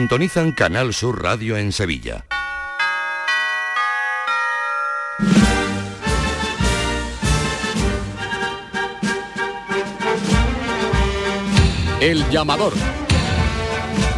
Sintonizan Canal Sur Radio en Sevilla. El llamador.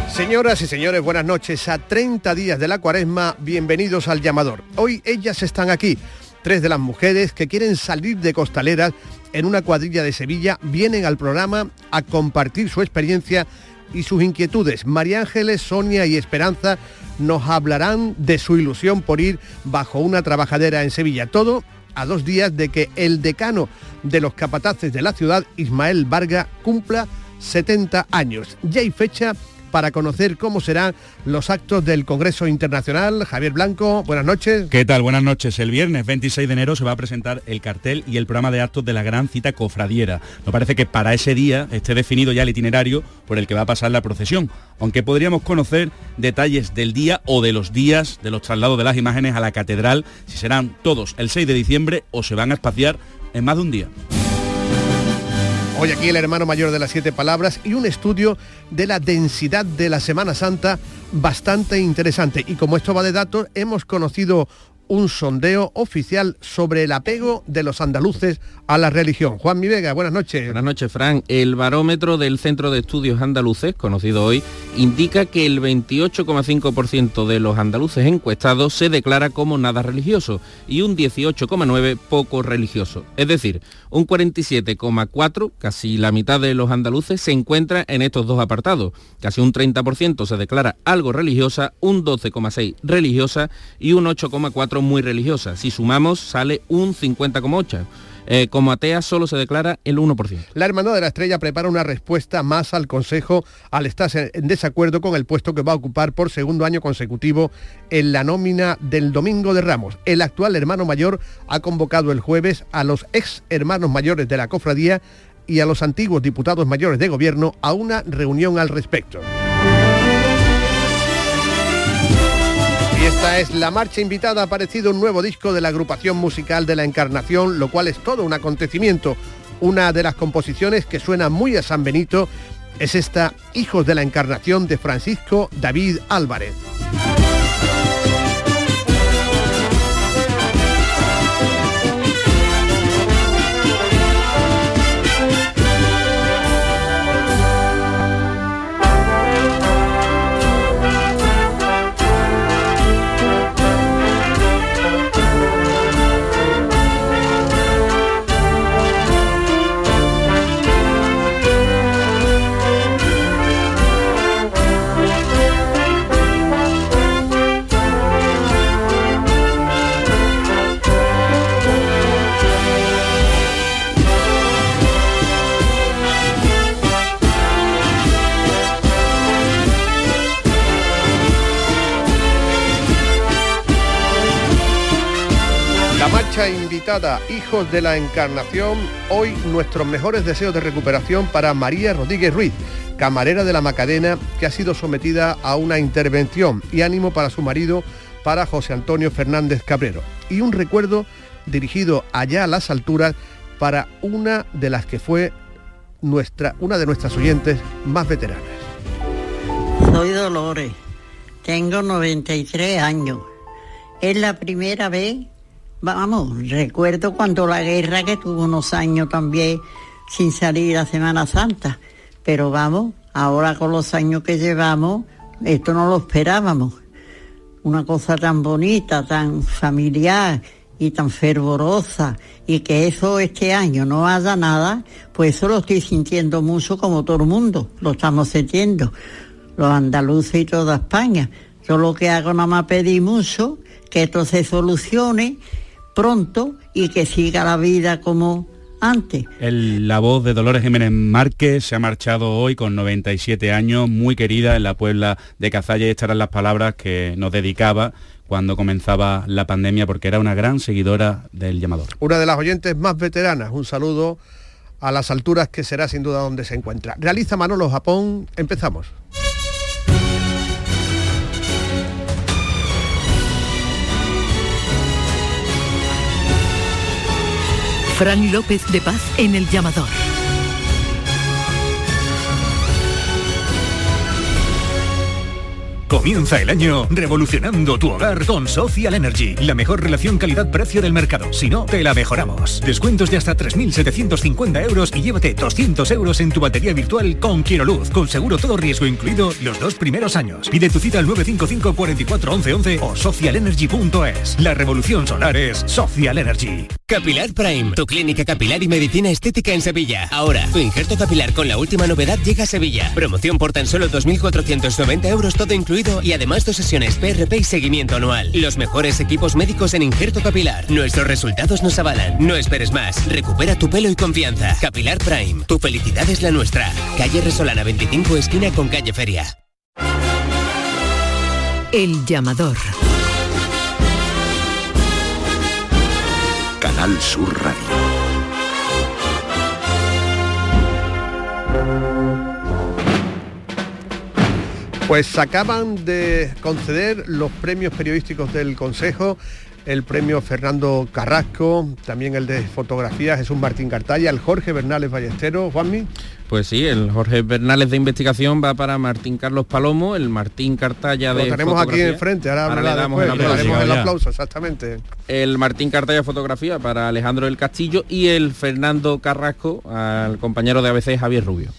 Señoras y señores, buenas noches. A 30 días de la cuaresma, bienvenidos al llamador. Hoy ellas están aquí. Tres de las mujeres que quieren salir de costaleras en una cuadrilla de Sevilla vienen al programa a compartir su experiencia y sus inquietudes. María Ángeles, Sonia y Esperanza nos hablarán de su ilusión por ir bajo una trabajadera en Sevilla. Todo a dos días de que el decano de los capataces de la ciudad, Ismael Varga, cumpla 70 años. Ya hay fecha para conocer cómo serán los actos del Congreso Internacional. Javier Blanco, buenas noches. ¿Qué tal? Buenas noches. El viernes 26 de enero se va a presentar el cartel y el programa de actos de la gran cita cofradiera. Me parece que para ese día esté definido ya el itinerario por el que va a pasar la procesión, aunque podríamos conocer detalles del día o de los días de los traslados de las imágenes a la catedral, si serán todos el 6 de diciembre o se van a espaciar en más de un día. Hoy aquí el hermano mayor de las siete palabras y un estudio de la densidad de la Semana Santa bastante interesante. Y como esto va de datos, hemos conocido un sondeo oficial sobre el apego de los andaluces a la religión. Juan Mi Vega, buenas noches. Buenas noches, Fran. El barómetro del Centro de Estudios Andaluces, conocido hoy, indica que el 28,5% de los andaluces encuestados se declara como nada religioso y un 18,9% poco religioso. Es decir, un 47,4%, casi la mitad de los andaluces, se encuentra en estos dos apartados. Casi un 30% se declara algo religiosa, un 12,6% religiosa y un 8,4% muy religiosa. Si sumamos, sale un 50,8%. Eh, como atea solo se declara el 1%. La Hermandad de la Estrella prepara una respuesta más al Consejo al estar en desacuerdo con el puesto que va a ocupar por segundo año consecutivo en la nómina del Domingo de Ramos. El actual hermano mayor ha convocado el jueves a los ex hermanos mayores de la cofradía y a los antiguos diputados mayores de gobierno a una reunión al respecto. Y esta es la marcha invitada. Ha aparecido un nuevo disco de la agrupación musical de la Encarnación, lo cual es todo un acontecimiento. Una de las composiciones que suena muy a San Benito es esta Hijos de la Encarnación de Francisco David Álvarez. Invitada Hijos de la Encarnación, hoy nuestros mejores deseos de recuperación para María Rodríguez Ruiz, camarera de la Macadena, que ha sido sometida a una intervención y ánimo para su marido, para José Antonio Fernández Cabrero. Y un recuerdo dirigido allá a las alturas para una de las que fue nuestra, una de nuestras oyentes más veteranas. Soy Dolores, tengo 93 años. Es la primera vez, vamos, recuerdo cuando la guerra que tuvo unos años también sin salir a Semana Santa, pero vamos, ahora con los años que llevamos, esto no lo esperábamos. Una cosa tan bonita, tan familiar y tan fervorosa y que eso este año no haya nada, pues eso lo estoy sintiendo mucho como todo el mundo, lo estamos sintiendo, los andaluces y toda España. Yo lo que hago nada más pedir mucho que esto se solucione pronto y que siga la vida como antes. El- la voz de Dolores Jiménez Márquez se ha marchado hoy con 97 años, muy querida en la Puebla de Cazalla y estas eran las palabras que nos dedicaba cuando comenzaba la pandemia porque era una gran seguidora del llamador. Una de las oyentes más veteranas, un saludo a las alturas que será sin duda donde se encuentra. Realiza Manolo Japón, empezamos. Fran López de Paz en el llamador. Comienza el año revolucionando tu hogar con Social Energy, la mejor relación calidad-precio del mercado. Si no, te la mejoramos. Descuentos de hasta 3.750 euros y llévate 200 euros en tu batería virtual con Luz, con seguro todo riesgo incluido los dos primeros años. Pide tu cita al 955 44 11 11 o socialenergy.es. La revolución solar es Social Energy. Capilar Prime, tu clínica capilar y medicina estética en Sevilla. Ahora, tu injerto capilar con la última novedad llega a Sevilla. Promoción por tan solo 2.490 euros todo incluido y además dos sesiones PRP y seguimiento anual. Los mejores equipos médicos en injerto capilar. Nuestros resultados nos avalan. No esperes más. Recupera tu pelo y confianza. Capilar Prime, tu felicidad es la nuestra. Calle Resolana 25, esquina con calle Feria. El llamador. Canal Sur Radio. Pues acaban de conceder los premios periodísticos del Consejo, el premio Fernando Carrasco, también el de fotografía Jesús Martín Cartalla, el Jorge Bernales Ballesteros, Juanmi. Pues sí, el Jorge Bernales de investigación va para Martín Carlos Palomo, el Martín Cartalla de Lo tenemos aquí enfrente, ahora, ahora le damos después, el aplauso. le daremos el Ya. aplauso, exactamente. El Martín Cartalla de fotografía para Alejandro del Castillo y el Fernando Carrasco al compañero de ABC Javier Rubio.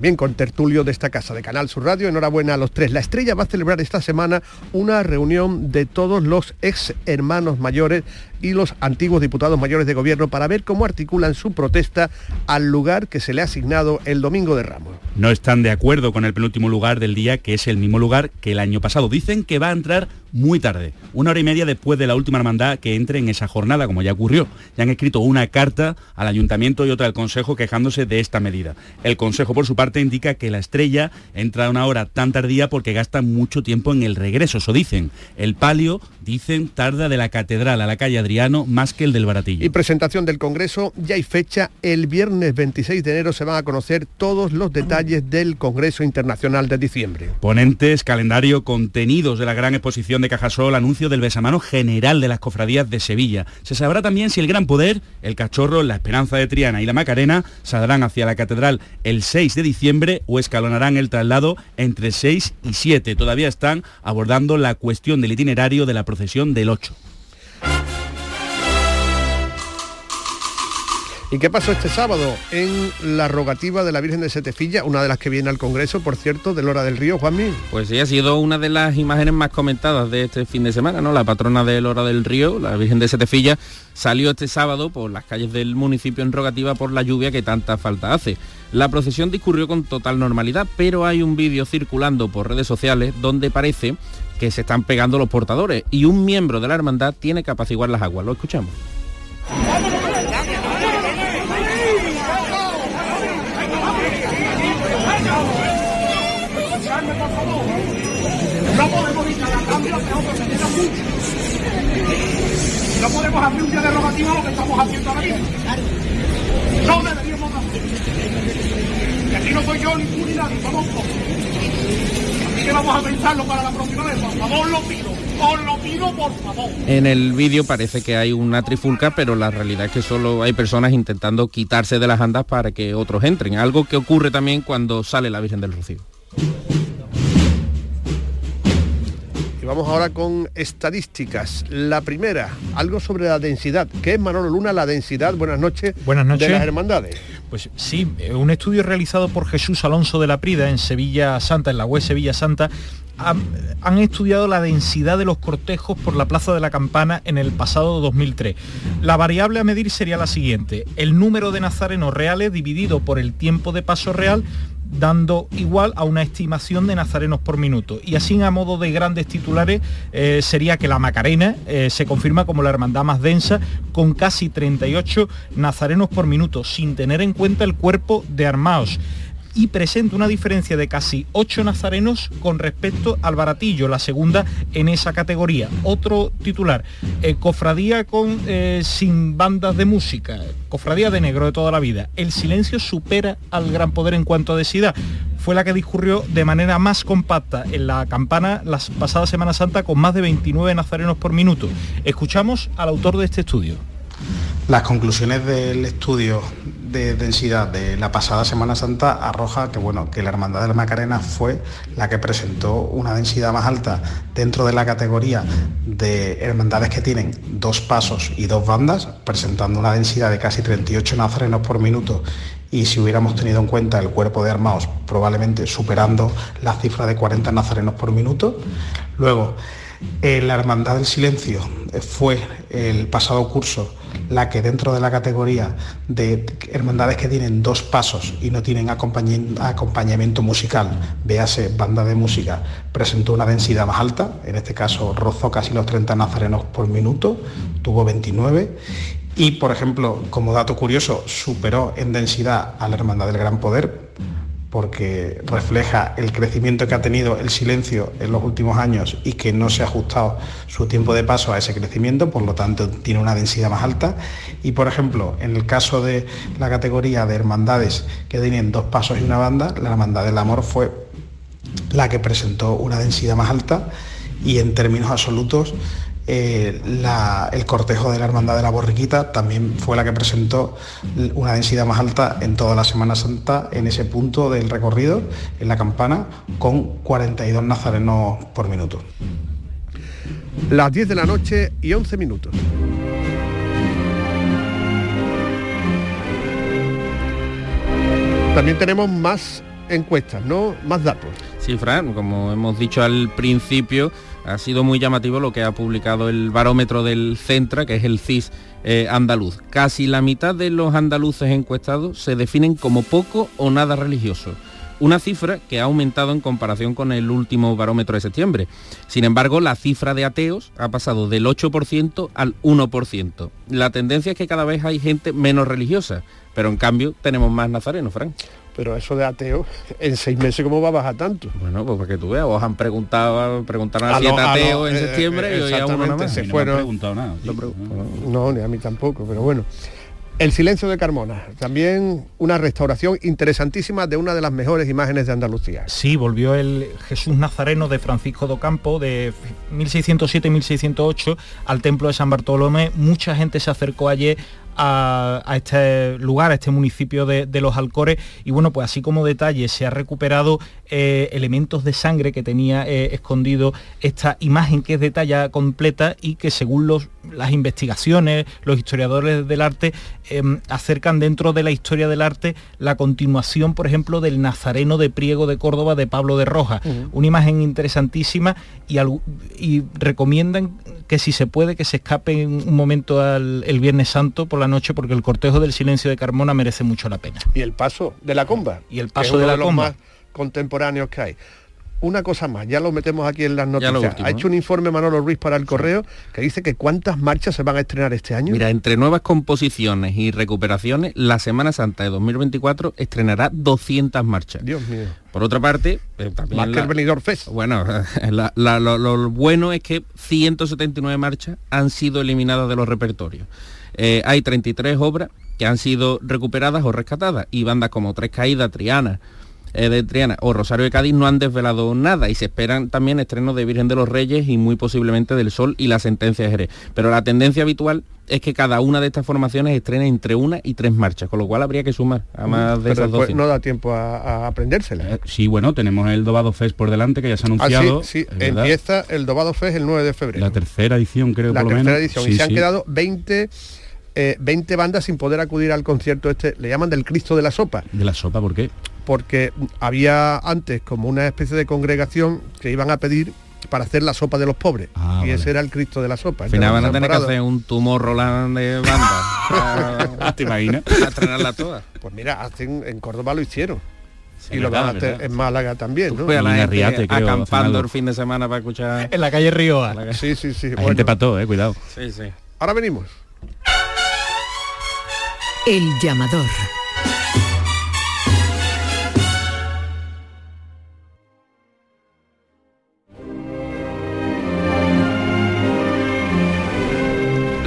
También con tertulio de esta casa de Canal Sur Radio. Enhorabuena a los tres. La estrella va a celebrar esta semana una reunión de todos los ex hermanos mayores y los antiguos diputados mayores de gobierno para ver cómo articulan su protesta al lugar que se le ha asignado el domingo de Ramos. No están de acuerdo con el penúltimo lugar del día, que es el mismo lugar que el año pasado. Dicen que va a entrar muy tarde, una hora y media después de la última hermandad que entre en esa jornada, como ya ocurrió. Ya han escrito una carta al ayuntamiento y otra al Consejo quejándose de esta medida. El Consejo, por su parte, indica que la estrella entra a una hora tan tardía porque gasta mucho tiempo en el regreso, eso dicen. El palio, dicen, tarda de la catedral a la calle Adriano más que el del Baratillo. Y presentación del Congreso, ya hay fecha, el viernes 26 de enero se van a conocer todos los detalles del Congreso Internacional de diciembre. Ponentes, calendario, contenidos de la gran exposición de Cajasol, anuncio del besamano general de las cofradías de Sevilla. Se sabrá también si el Gran Poder, el Cachorro, la Esperanza de Triana y la Macarena saldrán hacia la catedral el 6 de diciembre o escalonarán el traslado entre 6 y 7. Todavía están abordando la cuestión del itinerario de la procesión del 8. ¿Y qué pasó este sábado en la rogativa de la Virgen de Setefilla, una de las que viene al Congreso, por cierto, de Lora del Río, Juanmi? Pues sí, ha sido una de las imágenes más comentadas de este fin de semana, ¿no? La patrona de Lora del Río, la Virgen de Setefilla, salió este sábado por las calles del municipio en rogativa por la lluvia que tanta falta hace. La procesión discurrió con total normalidad, pero hay un vídeo circulando por redes sociales donde parece que se están pegando los portadores y un miembro de la hermandad tiene que apaciguar las aguas. Lo escuchamos. No podemos hacer un día de rogativa lo que estamos haciendo ahora mismo. No deberíamos hacer. Y aquí no soy yo ni tú ni nadie, somos todos. Así que vamos a pensarlo para la próxima vez. Por favor, lo pido. Os lo pido, por favor. En el vídeo parece que hay una trifulca, pero la realidad es que solo hay personas intentando quitarse de las andas para que otros entren. Algo que ocurre también cuando sale la Virgen del Rocío. Vamos ahora con estadísticas. La primera, algo sobre la densidad. ¿Qué es, Manolo Luna, la densidad? Buenas noches. Buenas noches. De las hermandades. Pues sí, eh, un estudio realizado por Jesús Alonso de la Prida en Sevilla Santa, en la web Sevilla Santa, han, han estudiado la densidad de los cortejos por la Plaza de la Campana en el pasado 2003. La variable a medir sería la siguiente, el número de nazarenos reales dividido por el tiempo de paso real dando igual a una estimación de nazarenos por minuto. Y así a modo de grandes titulares eh, sería que la Macarena eh, se confirma como la hermandad más densa con casi 38 nazarenos por minuto, sin tener en cuenta el cuerpo de armaos y presenta una diferencia de casi 8 nazarenos con respecto al baratillo, la segunda en esa categoría. Otro titular, eh, cofradía con eh, sin bandas de música, cofradía de negro de toda la vida. El silencio supera al gran poder en cuanto a densidad. Fue la que discurrió de manera más compacta en la campana la pasada Semana Santa con más de 29 nazarenos por minuto. Escuchamos al autor de este estudio. Las conclusiones del estudio de densidad de la pasada Semana Santa arroja que, bueno, que la Hermandad de la Macarena fue la que presentó una densidad más alta dentro de la categoría de hermandades que tienen dos pasos y dos bandas, presentando una densidad de casi 38 nazarenos por minuto y si hubiéramos tenido en cuenta el cuerpo de armados, probablemente superando la cifra de 40 nazarenos por minuto. Luego, eh, la Hermandad del Silencio fue el pasado curso la que dentro de la categoría de hermandades que tienen dos pasos y no tienen acompañamiento musical, véase banda de música, presentó una densidad más alta, en este caso rozó casi los 30 nazarenos por minuto, tuvo 29 y, por ejemplo, como dato curioso, superó en densidad a la Hermandad del Gran Poder, porque refleja el crecimiento que ha tenido el silencio en los últimos años y que no se ha ajustado su tiempo de paso a ese crecimiento, por lo tanto tiene una densidad más alta. Y por ejemplo, en el caso de la categoría de hermandades que tienen dos pasos y una banda, la Hermandad del Amor fue la que presentó una densidad más alta y en términos absolutos eh, el cortejo de la Hermandad de la Borriquita también fue la que presentó una densidad más alta en toda la Semana Santa en ese punto del recorrido, en la campana, con 42 nazarenos por minuto. Las 10 de la noche y 11 minutos. También tenemos más encuestas, ¿no? Más datos. Sí, Fran, como hemos dicho al principio, ha sido muy llamativo lo que ha publicado el barómetro del Centra, que es el CIS eh, andaluz. Casi la mitad de los andaluces encuestados se definen como poco o nada religioso. Una cifra que ha aumentado en comparación con el último barómetro de septiembre. Sin embargo, la cifra de ateos ha pasado del 8% al 1%. La tendencia es que cada vez hay gente menos religiosa, pero en cambio tenemos más nazarenos, Frank. Pero eso de ateo, en seis meses, ¿cómo va a bajar tanto? Bueno, pues para que tú veas, vos han preguntado, preguntaron a, siete ateos en eh, septiembre y hoy a uno más. Se fueron, no preguntado nada. No, ni a mí tampoco, pero bueno. El silencio de Carmona, también una restauración interesantísima de una de las mejores imágenes de Andalucía. Sí, volvió el Jesús Nazareno de Francisco do Campo de 1607-1608 al templo de San Bartolomé. Mucha gente se acercó ayer a, este lugar, a este municipio de, Los Alcores. Y bueno, pues así como detalle, se ha recuperado eh, elementos de sangre que tenía eh, escondido esta imagen que es detallada completa y que según los, las investigaciones, los historiadores del arte, em, acercan dentro de la historia del arte la continuación, por ejemplo, del Nazareno de Priego de Córdoba de Pablo de Roja. Una imagen interesantísima y, y recomiendan que si se puede que se escape un momento al el Viernes Santo por la noche porque el cortejo del silencio de Carmona merece mucho la pena. Y el paso de la comba. Y el paso de la los más contemporáneos que hay una cosa más, ya lo metemos aquí en las noticias. Ha hecho un informe Manolo Ruiz para el correo que dice que cuántas marchas se van a estrenar este año. Mira, entre nuevas composiciones y recuperaciones, la Semana Santa de 2024 estrenará 200 marchas. Dios mío. Por otra parte, eh, también más que el venidor Fest. Bueno, lo, bueno es que 179 marchas han sido eliminadas de los repertorios. Eh, hay 33 obras que han sido recuperadas o rescatadas y bandas como Tres Caídas, Triana, de Triana o Rosario de Cádiz no han desvelado nada y se esperan también estrenos de Virgen de los Reyes y muy posiblemente del Sol y la sentencia de Jerez. Pero la tendencia habitual es que cada una de estas formaciones estrene entre una y tres marchas, con lo cual habría que sumar a más de esas dos. no da tiempo a, aprendérsela. Eh, sí, bueno, tenemos el Dobado Fest por delante que ya se ha ah, anunciado. sí, empieza el Dobado Fest el 9 de febrero. La tercera edición, creo, la por lo menos. edición. y se han quedado 20 20 bandas sin poder acudir al concierto este, le llaman del Cristo de la Sopa. ¿De la Sopa por qué? Porque había antes como una especie de congregación que iban a pedir para hacer la sopa de los pobres. Ah, y ese era el Cristo de la sopa. Al final van a tener que hacer un tumor Roland de banda. ¿Te imaginas? A estrenarla toda. Pues mira, hacen, en Córdoba lo hicieron. y lo van a hacer en Málaga también, ¿no? a la gente acampando el fin de semana para escuchar... En la calle Rioa. Sí, sí, sí. La gente pató, eh, cuidado. Sí, sí. Ahora venimos. El llamador.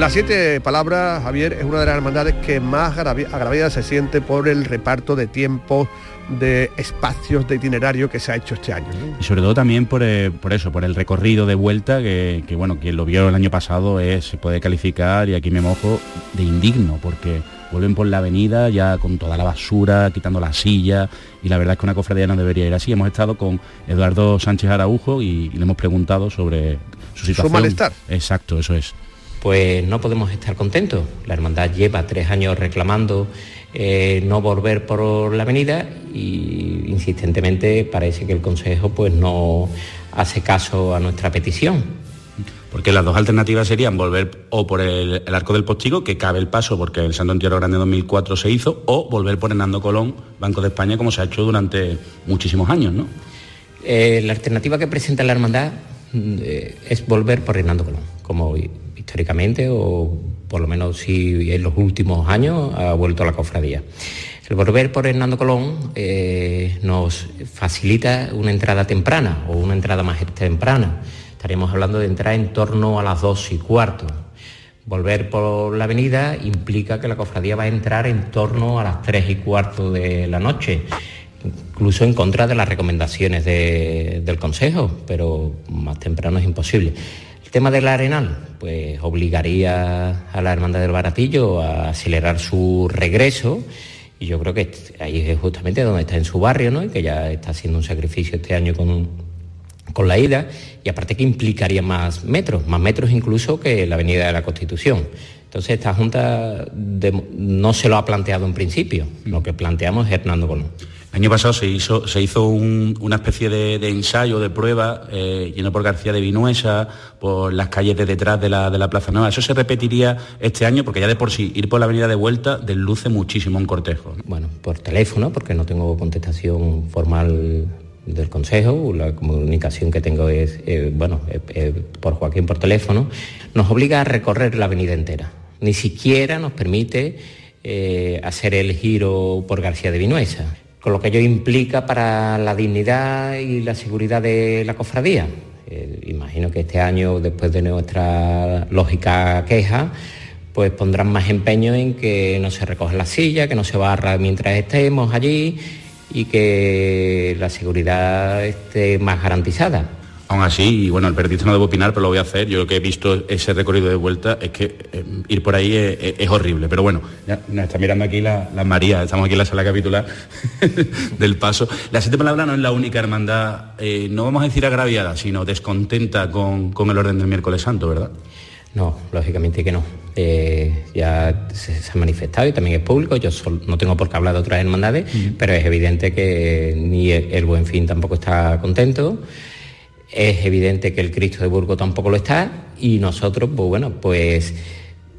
Las siete palabras, Javier, es una de las hermandades que más agraviada se siente por el reparto de tiempo de espacios de itinerario que se ha hecho este año. Y sobre todo también por, eh, por, eso, por el recorrido de vuelta, que, bueno, quien lo vio el año pasado es, se puede calificar, y aquí me mojo, de indigno, porque vuelven por la avenida ya con toda la basura, quitando la silla, y la verdad es que una cofradía no debería ir así. Hemos estado con Eduardo Sánchez Araujo y, le hemos preguntado sobre su situación. Su malestar. Exacto, eso es. Pues no podemos estar contentos. La hermandad lleva tres años reclamando eh, no volver por la avenida y insistentemente parece que el Consejo pues no hace caso a nuestra petición. Porque las dos alternativas serían volver o por el, arco del postigo, que cabe el paso porque el Santo Entierro Grande 2004 se hizo, o volver por Hernando Colón, Banco de España, como se ha hecho durante muchísimos años, ¿no? Eh, la alternativa que presenta la hermandad mm, eh, es volver por Hernando Colón, como históricamente o por lo menos si en los últimos años ha vuelto la cofradía. El volver por Hernando Colón eh, nos facilita una entrada temprana o una entrada más temprana. Estaríamos hablando de entrar en torno a las dos y cuarto. Volver por la avenida implica que la cofradía va a entrar en torno a las tres y cuarto de la noche, incluso en contra de las recomendaciones del Consejo, pero más temprano es imposible tema del arenal, pues obligaría a la Hermandad del Baratillo a acelerar su regreso y yo creo que ahí es justamente donde está en su barrio, ¿no? Y que ya está haciendo un sacrificio este año con, con la ida y aparte que implicaría más metros, más metros incluso que la Avenida de la Constitución. Entonces esta Junta no se lo ha planteado en principio, lo que planteamos es Hernando Colón. Año pasado se hizo, una especie de, ensayo, de prueba, eh, lleno por García de Vinuesa, por las calles de detrás de la, Plaza Nueva. ¿Eso se repetiría este año? Porque ya de por sí, ir por la avenida de vuelta desluce muchísimo un cortejo. Bueno, por teléfono, porque no tengo contestación formal del Consejo, la comunicación que tengo es, eh, bueno, eh, por Joaquín por teléfono, nos obliga a recorrer la avenida entera. Ni siquiera nos permite hacer el giro por García de Vinuesa con lo que ello implica para la dignidad y la seguridad de la cofradía. Eh, imagino que este año, después de nuestra lógica queja, pues pondrán más empeño en que no se recoge la silla, que no se barra mientras estemos allí y que la seguridad esté más garantizada. Aún así, y bueno, el periodista no debo opinar, pero lo voy a hacer. Yo lo que he visto ese recorrido de vuelta es que eh, ir por ahí es, horrible. Pero bueno, ya nos está mirando aquí la, María, estamos aquí en la sala capitular del paso. La Siete Palabras no es la única hermandad, eh, no vamos a decir agraviada, sino descontenta con, el orden del miércoles santo, ¿verdad? No, lógicamente que no. Eh, ya se, ha manifestado y también es público. Yo no tengo por qué hablar de otras hermandades, pero es evidente que ni el Buen Fin tampoco está contento. Es evidente que el Cristo de Burgo tampoco lo está y nosotros, pues bueno, pues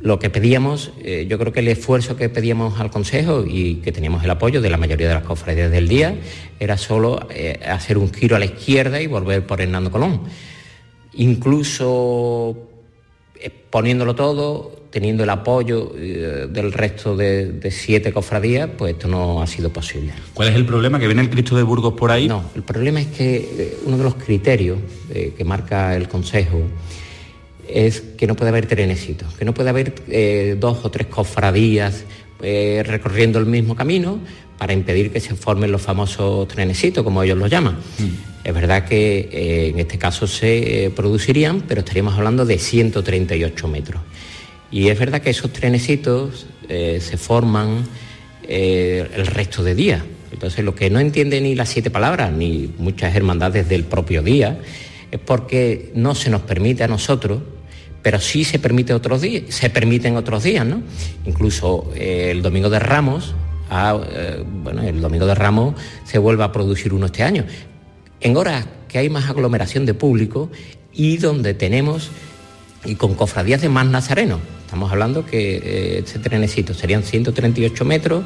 lo que pedíamos, eh, yo creo que el esfuerzo que pedíamos al Consejo y que teníamos el apoyo de la mayoría de las cofradías del día era solo eh, hacer un giro a la izquierda y volver por Hernando Colón. Incluso poniéndolo todo, teniendo el apoyo eh, del resto de, siete cofradías, pues esto no ha sido posible. ¿Cuál es el problema? ¿Que viene el Cristo de Burgos por ahí? No, el problema es que eh, uno de los criterios eh, que marca el Consejo es que no puede haber trenecitos, que no puede haber dos o tres cofradías recorriendo el mismo camino para impedir que se formen los famosos trenecitos, como ellos los llaman. Mm. Es verdad que en este caso se producirían, pero estaríamos hablando de 138 metros. Y es verdad que esos trenecitos eh, se forman eh, el resto de día. Entonces, lo que no entiende ni las siete palabras, ni muchas hermandades del propio día, es porque no se nos permite a nosotros, pero sí se permite otros días, se permiten otros días, ¿no? Incluso eh, el domingo de Ramos, ah, bueno, el domingo de Ramos se vuelve a producir uno este año. En horas que hay más aglomeración de público y donde tenemos y con cofradías de más nazarenos. Estamos hablando que eh, este trenecito serían 138 metros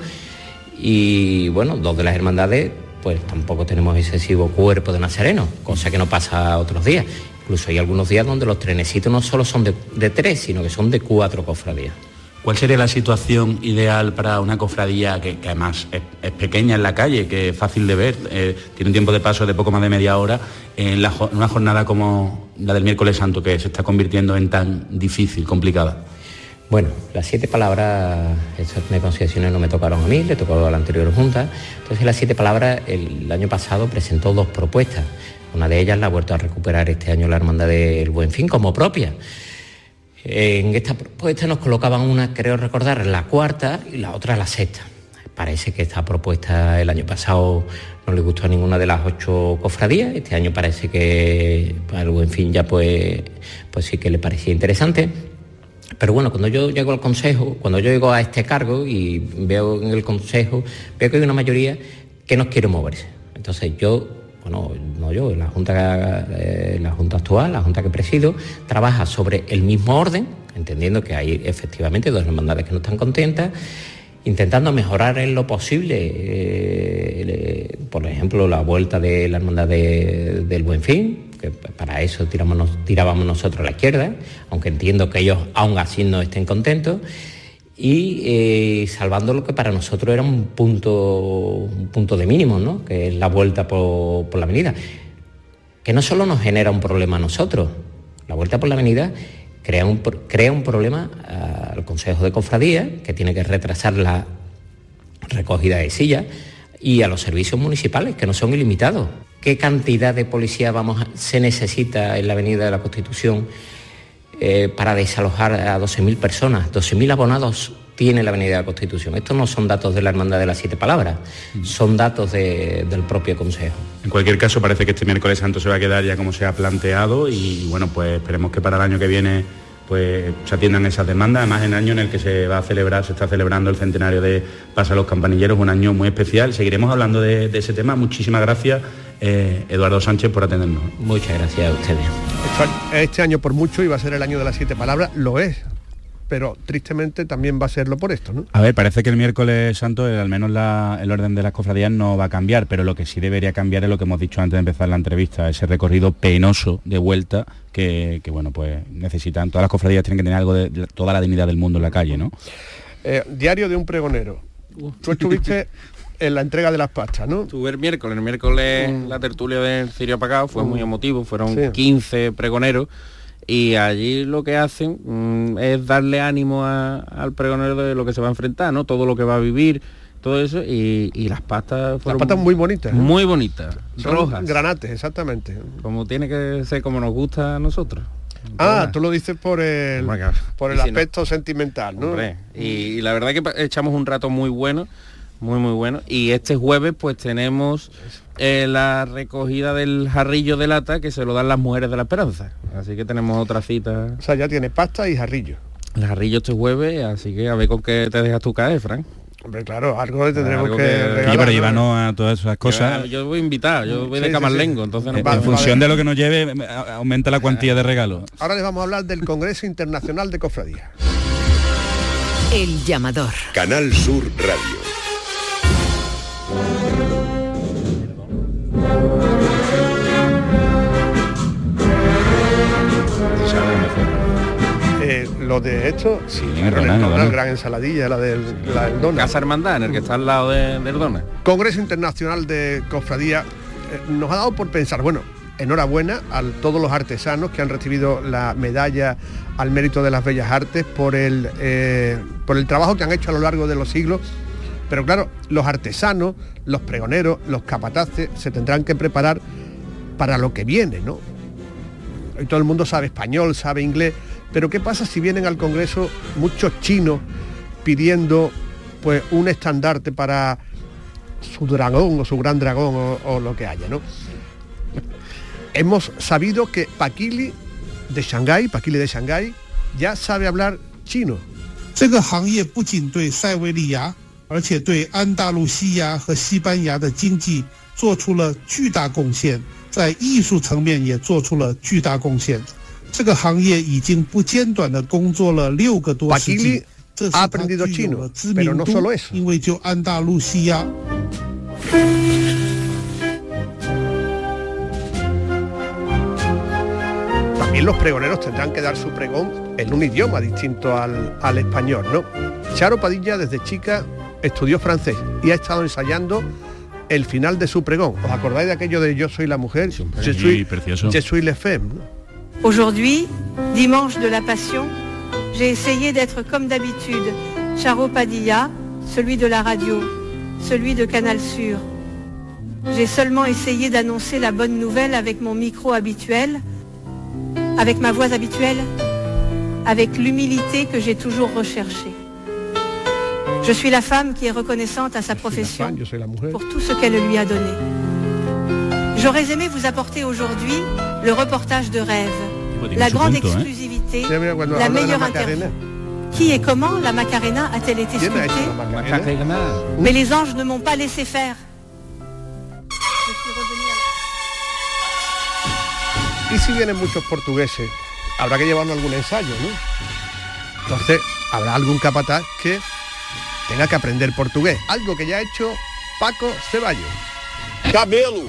y bueno, dos de las hermandades pues tampoco tenemos excesivo cuerpo de nazareno, cosa que no pasa otros días. Incluso hay algunos días donde los trenecitos no solo son de tres, sino que son de cuatro cofradías. ¿Cuál sería la situación ideal para una cofradía que, además es, pequeña en la calle, que es fácil de ver, eh, tiene un tiempo de paso de poco más de media hora, en, una jornada como la del miércoles santo, que se está convirtiendo en tan difícil, complicada? Bueno, las siete palabras, esas negociaciones no me tocaron a mí, le tocó a la anterior Junta. Entonces las siete palabras, el año pasado presentó dos propuestas. Una de ellas la ha vuelto a recuperar este año la Hermandad del Buen Fin como propia. En esta propuesta nos colocaban una, creo recordar, la cuarta y la otra la sexta. Parece que esta propuesta el año pasado no le gustó a ninguna de las ocho cofradías. Este año parece que el Buen Fin ya pues, pues sí que le parecía interesante. Pero bueno, cuando yo llego al Consejo, cuando yo llego a este cargo y veo en el Consejo, veo que hay una mayoría que no quiere moverse. Entonces yo, bueno, no yo, la Junta, eh, la junta actual, la Junta que presido, trabaja sobre el mismo orden, entendiendo que hay efectivamente dos hermandades que no están contentas, intentando mejorar en lo posible, eh, por ejemplo, la vuelta de la hermandad del Buen Fin, que para eso tirábamos nosotros a la izquierda, aunque entiendo que ellos aún así no estén contentos, y eh, salvando lo que para nosotros era un punto, un punto de mínimo, ¿no? que es la vuelta por, la avenida, que no solo nos genera un problema a nosotros, la vuelta por la avenida crea un, crea un problema al Consejo de Cofradía, que tiene que retrasar la recogida de sillas, y a los servicios municipales, que no son ilimitados qué cantidad de policía vamos se necesita en la Avenida de la Constitución eh, para desalojar a 12.000 personas. 12.000 abonados tiene la Avenida de la Constitución. Estos no son datos de la Hermandad de las Siete Palabras, son datos del propio Consejo. En cualquier caso, parece que este miércoles santo se va a quedar ya como se ha planteado y bueno, pues esperemos que para el año que viene pues se atiendan esas demandas, además en el año en el que se va a celebrar, se está celebrando el centenario de Pasa los Campanilleros, un año muy especial. Seguiremos hablando de ese tema. Muchísimas gracias eh, Eduardo Sánchez por atendernos. Muchas gracias a ustedes. Este año por mucho iba a ser el año de las siete palabras, lo es, pero tristemente también va a serlo por esto, ¿no? A ver, parece que el miércoles santo, al menos el orden de las cofradías no va a cambiar, pero lo que sí debería cambiar es lo que hemos dicho antes de empezar la entrevista, ese recorrido penoso de vuelta que, bueno, pues necesitan, todas las cofradías tienen que tener algo de, toda la dignidad del mundo en la calle, ¿no? Eh, diario de un pregonero. Tú estuviste en la entrega de las pastas, ¿no? Tuve el miércoles, el miércoles mm. la tertulia del Cirio Apagado fue muy mm. emotivo, fueron 15 pregoneros y allí lo que hacen mm, es darle ánimo al pregonero de lo que se va a enfrentar, ¿no? Todo lo que va a vivir, todo eso y, las pastas fueron... Las pastas muy bonitas. ¿eh? Muy bonitas, rojas. Granates, exactamente. Como tiene que ser como nos gusta a nosotros. Ah, tú lo dices por el, por el aspecto sentimental, ¿no? y, la verdad que echamos un rato muy bueno muy, muy bueno. Y este jueves pues tenemos eh, la recogida del jarrillo de lata que se lo dan las mujeres de la esperanza. Así que tenemos otra cita. O sea, ya tiene pasta y jarrillo. El jarrillo este jueves, así que a ver con qué te dejas tu caer, Frank. Hombre, claro, algo le tendremos que, que a todas esas cosas. Yo, voy a invitar, yo voy de Camarlengo, entonces no En función de lo que nos lleve, aumenta la cuantía de regalos. Ahora les vamos a hablar del Congreso Internacional de Cofradía. El llamador. Canal Sur Radio. Eh, lo de esto, sí, el, gran ensaladilla, la del, la Dona. Casa Hermandad, en el que está al lado de, del Dona. Congreso Internacional de Cofradía eh, nos ha dado por pensar, bueno, enhorabuena a todos los artesanos que han recibido la medalla al mérito de las bellas artes por el, eh, por el trabajo que han hecho a lo largo de los siglos pero claro, los artesanos, los pregoneros, los capataces se tendrán que preparar para lo que viene, ¿no? Hoy todo el mundo sabe español, sabe inglés, pero ¿qué pasa si vienen al Congreso muchos chinos pidiendo pues un estandarte para su dragón o su gran dragón o, lo que haya, ¿no? Hemos sabido que Paquili de Shanghái, Paquili de Shanghái, ya sabe hablar chino. 而且对安大路西亚和西班牙的经济做出了巨大贡献，在艺术层面也做出了巨大贡献。这个行业已经不间断地工作了六个多世纪，这是他具有了知名度，因为就安大路西亚。También los pregoneros tendrán que dar su pregón en un idioma distinto al, al español, ¿no? Charo Padilla desde chica estudió francés y ha estado ensayando el final de su pregón. ¿Os acordáis de aquello de Yo soy la mujer? Je suis, precioso. Je suis le femme. Aujourd'hui, dimanche de la Passion, J'ai essayé d'être comme d'habitude, Charo Padilla, celui de la radio, celui de Canal Sur. J'ai seulement essayé d'annoncer la bonne nouvelle avec mon micro habituel, avec ma voix habituelle, avec l'humilité que j'ai toujours recherchée. Je suis la femme qui est reconnaissante à sa profession pour tout ce qu'elle lui a donné. J'aurais aimé vous apporter aujourd'hui le reportage de rêve, la grande punto, ¿eh? exclusivité, cuando la Macarena. interview. Qui et comment la Macarena a-t-elle été ¿Quién ha hecho sculptée la Macarena? Mais les anges ne m'ont pas laissé faire. Y si vienen muchos portugueses, habrá que llevarnos algún ensayo, ¿no? Entonces, habrá algún capataz que tenga que aprender portugués. Algo que ya ha hecho Paco Ceballos. Cabelo.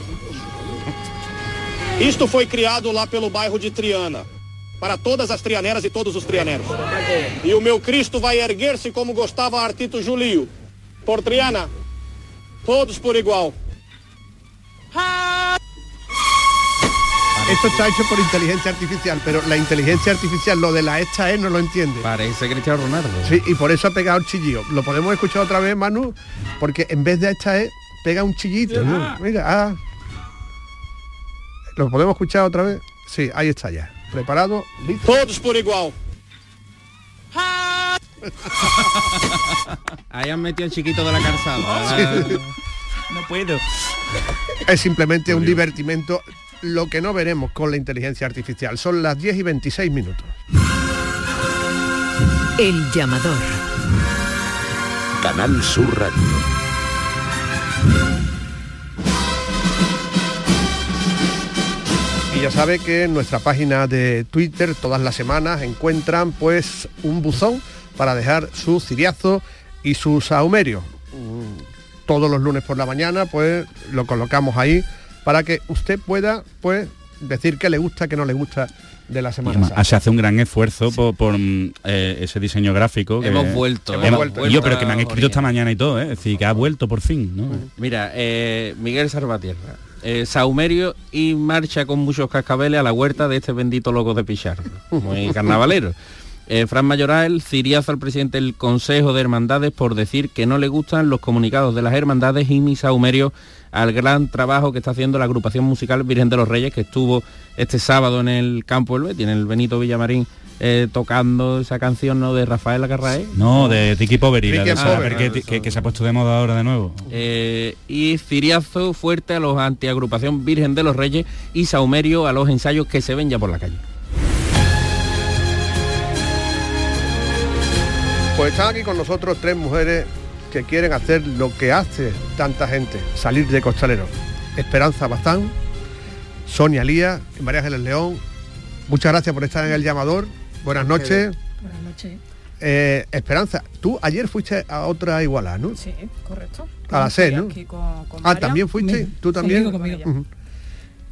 Isto foi criado lá pelo bairro de Triana, para todas as trianeras e todos os trianeros. E o meu Cristo vai erguer-se como gostava Artito Julio. Por Triana, todos por igual. Esto está hecho por inteligencia artificial, pero la inteligencia artificial, lo de la esta es, no lo entiende. Parece Cristiano Ronaldo. Sí, y por eso ha pegado el chillillo. Lo podemos escuchar otra vez, Manu, porque en vez de esta es, pega un chillito. ¿no? Mira, ah. ¿Lo podemos escuchar otra vez? Sí, ahí está ya. Preparado, listo. Todos por igual. Ahí han metido el chiquito de la calzada. Sí. No puedo. Es simplemente un divertimento, lo que no veremos con la inteligencia artificial. Son las 10 y 26 minutos. El llamador. Canal Sur Radio. Y ya sabe que en nuestra página de Twitter todas las semanas encuentran pues un buzón para dejar sus ciriazos y sus sahumerios. Mm, Todos los lunes por la mañana pues lo colocamos ahí para que usted pueda pues decir qué le gusta, qué no le gusta de la semana. Además, Se hace un gran esfuerzo por, por, mm, eh, ese diseño gráfico. que- Hemos vuelto, Hemos hemos vuelto. vuelto Yo, pero que me han escrito esta mañana y todo, ¿eh? es decir, que ha vuelto por fin. ¿no? Mira, eh, Miguel Salvatierra. Eh, Saumerio y marcha con muchos cascabeles a la huerta de este bendito loco de Pichardo. Muy carnavalero. Eh, Fran Mayoral ciriazo al presidente del Consejo de Hermandades por decir que no le gustan los comunicados de las hermandades y mi Saumerio al gran trabajo que está haciendo la agrupación musical Virgen de los Reyes que estuvo este sábado en el campo del Betis, en el Benito Villamarín, eh, tocando esa canción ¿no? de Rafael Acarrae. No, de Tiki Poveri, la de que se ha puesto de moda ahora de nuevo. Eh, y ciriazo fuerte a los antiagrupación Virgen de los Reyes y saumerio a los ensayos que se ven ya por la calle. Pues están aquí con nosotros tres mujeres que quieren hacer lo que hace tanta gente, salir de costalero. Esperanza Bazán, Sonia Lía y María Ángeles León. Muchas gracias por estar en el llamador. Buenas noches. Buenas noches. Eh, Esperanza, tú ayer fuiste a otra iguala, ¿no? Sí, correcto. A la Estoy C, ¿no? aquí con- con ah, María. también fuiste, tú también. Conmigo, conmigo. Ujú.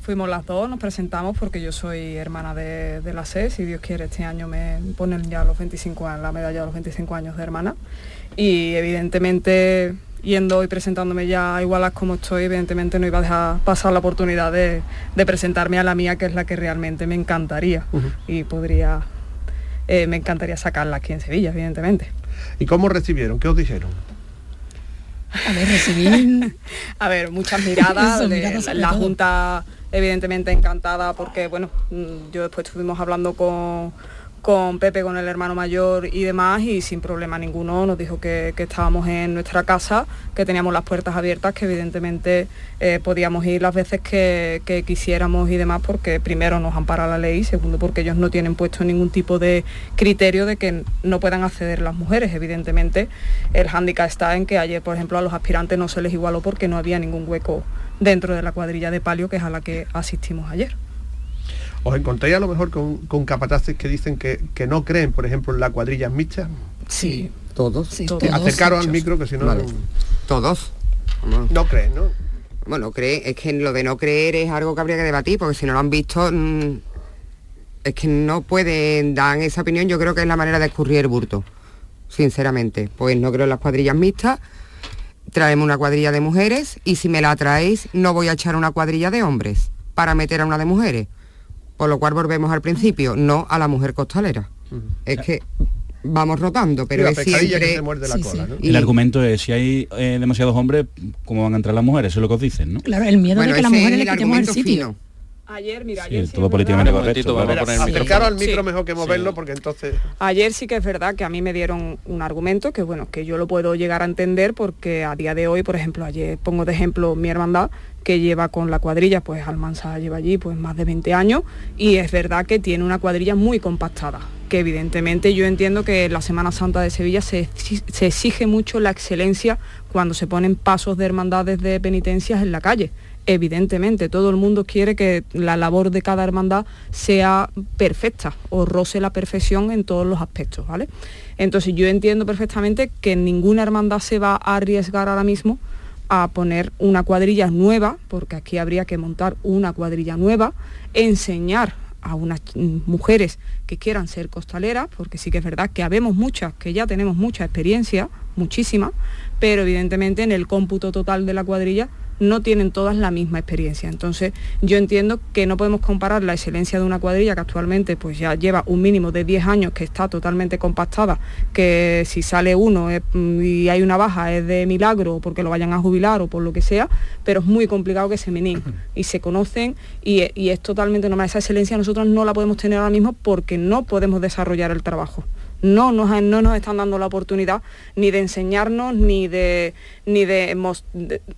Fuimos las dos, nos presentamos porque yo soy hermana de, de la C, si Dios quiere este año me ponen ya los 25 años, la medalla de los 25 años de hermana. Y evidentemente yendo y presentándome ya igualas como estoy, evidentemente no iba a dejar pasar la oportunidad de, de presentarme a la mía, que es la que realmente me encantaría y podría, eh, me encantaría sacarla aquí en Sevilla, evidentemente. ¿Y cómo recibieron? ¿Qué os dijeron? A ver, recibir... A ver, muchas miradas, Eso, de- miradas sobre la todo. Junta evidentemente encantada porque, bueno, mm, yo después estuvimos hablando con, con Pepe, con el hermano mayor y demás, y sin problema ninguno nos dijo que, estábamos en nuestra casa, que teníamos las puertas abiertas, que evidentemente eh, podíamos ir las veces que, que quisiéramos y demás, porque primero nos ampara la ley, segundo porque ellos no tienen puesto ningún tipo de criterio de que no puedan acceder las mujeres. Evidentemente, el hándicap está en que ayer, por ejemplo, a los aspirantes no se les igualó porque no había ningún hueco dentro de la cuadrilla de palio, que es a la que asistimos ayer. ¿Os encontráis a lo mejor con, con capataces que dicen que, que no creen, por ejemplo, en las cuadrillas mixtas? Sí. Todos. todos. Acercaros al micro, que si no... Vale. Todos. Vamos. No creen, ¿no? Bueno, cree, es que lo de no creer es algo que habría que debatir, porque si no lo han visto, mm, es que no pueden dar esa opinión, yo creo que es la manera de escurrir el burto, sinceramente. Pues no creo en las cuadrillas mixtas, traemos una cuadrilla de mujeres y si me la traéis no voy a echar una cuadrilla de hombres para meter a una de mujeres. Por lo cual volvemos al principio, no a la mujer costalera. Es que vamos rotando, pero La es siempre... se muerde la Sí, cola, sí. ¿no? El argumento es, si hay eh, demasiados hombres, ¿cómo van a entrar las mujeres? Eso es lo que os dicen, ¿no? Claro, el miedo Bueno, de que las mujeres le quitemos el sitio. fino. Ayer, mira, Sí, ayer todo políticamente correcto. vamos a claro. poner el Acercaros al Sí. micro mejor que moverlo porque entonces... Ayer sí que es verdad que a mí me dieron un argumento que bueno, que yo lo puedo llegar a entender porque a día de hoy, por ejemplo, ayer pongo de ejemplo mi hermandad que lleva con la cuadrilla, pues Almansa lleva allí pues más de 20 años y es verdad que tiene una cuadrilla muy compactada, que evidentemente yo entiendo que la Semana Santa de Sevilla se, se exige mucho la excelencia cuando se ponen pasos de hermandades de penitencias en la calle. Evidentemente, todo el mundo quiere que la labor de cada hermandad sea perfecta o roce la perfección en todos los aspectos, ¿vale? Entonces yo entiendo perfectamente que ninguna hermandad se va a arriesgar ahora mismo a poner una cuadrilla nueva, porque aquí habría que montar una cuadrilla nueva, enseñar a unas mujeres que quieran ser costaleras, porque sí que es verdad que habemos muchas, que ya tenemos mucha experiencia, muchísima, pero evidentemente en el cómputo total de la cuadrilla no tienen todas la misma experiencia. Entonces, yo entiendo que no podemos comparar la excelencia de una cuadrilla que actualmente pues ya lleva un mínimo de 10 años, que está totalmente compactada, que si sale uno es- mm, y hay una baja es de milagro o porque lo vayan a jubilar o por lo que sea, pero es muy complicado que se meneen y se conocen y, y es totalmente normal. Esa excelencia nosotros no la podemos tener ahora mismo porque no podemos desarrollar el trabajo no nos, no nos están dando la oportunidad ni de enseñarnos ni de ni de-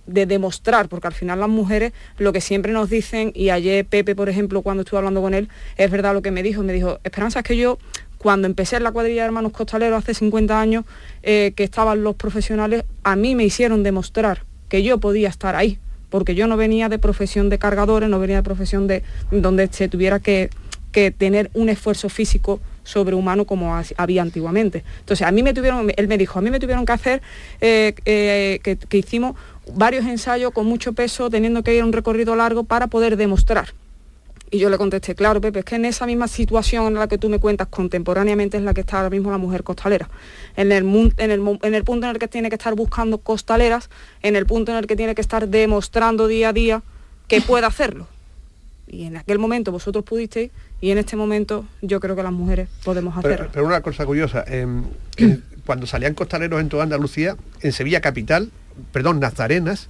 de demostrar porque al final las mujeres lo que siempre nos dicen y ayer Pepe por ejemplo cuando estuve hablando con él es verdad lo que me dijo me dijo Esperanza es que yo cuando empecé en la cuadrilla de hermanos costaleros hace 50 años eh, que estaban los profesionales a mí me hicieron demostrar que yo podía estar ahí porque yo no venía de profesión de cargadores no venía de profesión de donde se tuviera que que tener un esfuerzo físico sobrehumano como había antiguamente. Entonces, a mí me tuvieron, él me dijo, a mí me tuvieron que hacer, eh, eh, que, hicimos varios ensayos con mucho peso, teniendo que ir a un recorrido largo para poder demostrar. Y yo le contesté, claro, Pepe, es que en esa misma situación en la que tú me cuentas contemporáneamente es la que está ahora mismo la mujer costalera. En el, en, el, en el punto en el que tiene que estar buscando costaleras, en el punto en el que tiene que estar demostrando día a día que puede hacerlo. Y en aquel momento vosotros pudisteis y en este momento yo creo que las mujeres podemos hacerlo. Pero, pero una cosa curiosa, em, cuando salían costaleros en toda Andalucía, en Sevilla Capital, perdón, Nazarenas,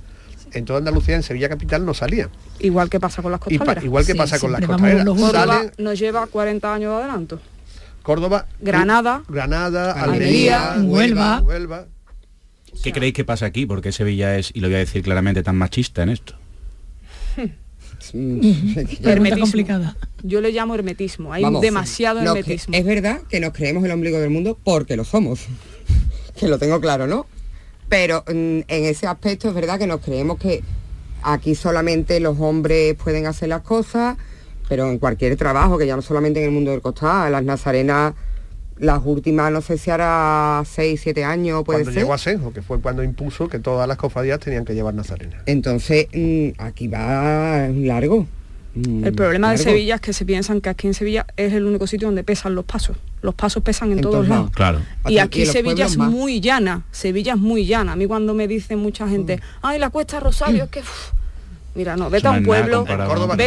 en toda Andalucía, en Sevilla Capital no salían. Igual que pasa con las pa- costaleras. igual que pasa con las costaleras. Córdoba nos lleva 40 años de adelanto. Córdoba, Granada, Granada, Almería, Almería, Huelva. Huelva. ¿Qué creéis que pasa aquí? Porque Sevilla es, y lo voy a decir claramente, tan machista en esto. Hermetismo. complicada. Yo le llamo hermetismo. Hay Vamos, demasiado hermetismo. es verdad que nos creemos el ombligo del mundo porque lo somos. que lo tengo claro, ¿no? Pero mm, en ese aspecto es verdad que nos creemos que aquí solamente los hombres pueden hacer las cosas, pero en cualquier trabajo, que ya no solamente en el mundo del costal, las nazarenas, las últimas, no sé si hará 6, 7 años, puede Cuando ser. llegó a Senjo, que fue cuando impuso que todas las cofradías tenían que llevar Nazarena. Entonces, mm, aquí va largo. Mm, El problema de. Sevilla es que se piensan que aquí en Sevilla es el único sitio donde pesan los pasos. Los pasos pesan en, En todos todos lados. lados. Claro. Y aquí Sevilla es más. muy llana. Sevilla es muy llana. A mí cuando me dicen mucha gente, Mm. ay, la cuesta Rosario, es que... uf". Mira, no, vete a un pueblo, vete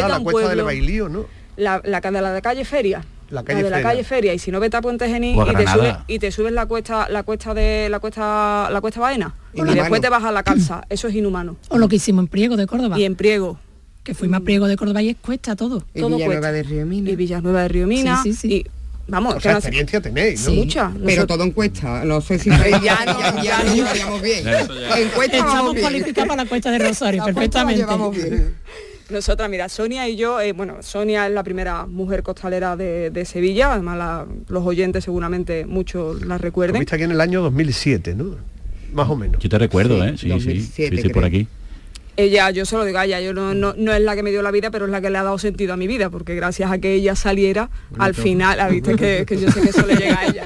a la un pueblo, Bailío, ¿no? la, la, la de la calle Feria. La calle de la Feria. calle Feria. Y si no vete a Puente Genil a y te, subes, y te subes la cuesta, la cuesta de la cuesta, la cuesta Baena. Y después te vas a la calza. Eso es inhumano. O lo que hicimos en Priego de Córdoba. Y en Priego. Que fuimos a Priego de Córdoba y es cuesta todo. Y todo Villanueva cuesta. de Río Mina. Y Villanueva de Río Mina. Sí, sí, sí. Y vamos, O que sea, no sé- experiencia tenéis, ¿no? Sí. mucha. Pero Nosotros- todo encuesta, no sé si ya, ya, no. bien. Encuesta Estamos cualificados para la cuesta de Rosario, La la perfectamente. llevamos bien. Nosotras, mira, Sonia y yo, eh, bueno, Sonia es la primera mujer costalera de, de Sevilla, además la- los oyentes seguramente muchos la recuerden. Viste aquí en el año 2007, ¿no? Más o menos. Yo te recuerdo, Sí, ¿eh? Sí, sí, 2007 sí, sí, por creo. aquí. Ella, yo se lo digo a ella, yo no, no, no es la que me dio la vida, pero es la que le ha dado sentido a mi vida, porque gracias a que ella saliera, al final, ah, viste que, que yo sé que eso le llega a ella.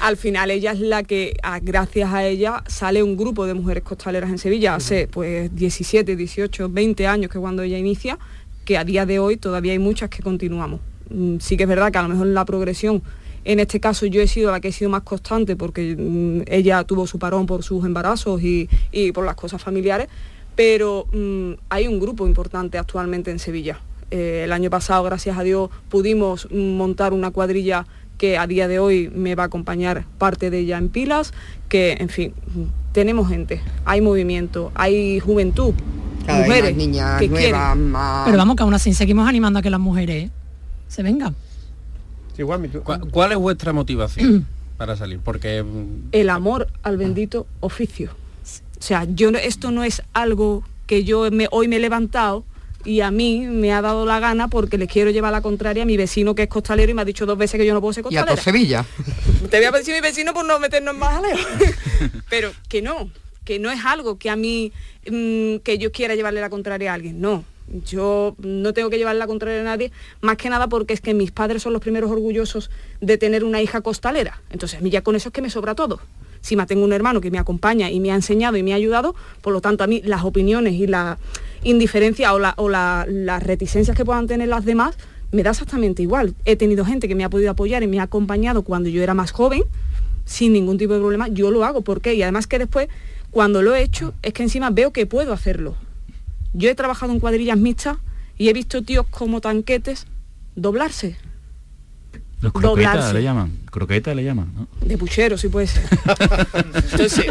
Al final ella es la que, a- gracias a ella, sale un grupo de mujeres costaleras en Sevilla, hace pues 17, 18, 20 años que cuando ella inicia, que a día de hoy todavía hay muchas que continuamos. Mm, Sí que es verdad que a lo mejor la progresión en este caso yo he sido la que he sido más constante porque mm, ella tuvo su parón por sus embarazos y, y por las cosas familiares, pero mm, hay un grupo importante actualmente en Sevilla. Eh, el año pasado, gracias a Dios, pudimos montar una cuadrilla que a día de hoy me va a acompañar parte de ella en pilas, que en fin, tenemos gente, hay movimiento, hay juventud, Cada vez mujeres más niñas que nuevas, quieren. más- Pero vamos, que aún así seguimos animando a que las mujeres se vengan. ¿Cuál, cuál es vuestra motivación para salir? Porque mm, el amor al bendito oficio. O sea, yo esto no es algo que yo me- hoy me he levantado y a mí me ha dado la gana porque le quiero llevar la contraria a mi vecino que es costalero y me ha dicho dos veces que yo no puedo ser y a costalera. todo Sevilla. Te voy a decir mi vecino por no meternos en más jaleo. Pero que no, que no es algo que a mí, mm, que yo quiera llevarle la contraria a alguien, no. Yo no tengo que llevarle la contraria a nadie, más que nada porque es que mis padres son los primeros orgullosos de tener una hija costalera. Entonces a mí ya con eso es que me sobra todo. Si me tengo un hermano que me acompaña y me ha enseñado y me ha ayudado, por lo tanto a mí las opiniones y la indiferencia o, la- o la- las reticencias que puedan tener las demás, me da exactamente igual. He tenido gente que me ha podido apoyar y me ha acompañado cuando yo era más joven, sin ningún tipo de problema, yo lo hago. ¿Por qué? Y además que después, cuando lo he hecho, es que encima veo que puedo hacerlo. Yo he trabajado en cuadrillas mixtas y he visto tíos como tanquetes doblarse. Los croquetas Doblarse. le llaman. Croquetas le llaman, ¿no? De puchero, si puede ser. Entonces,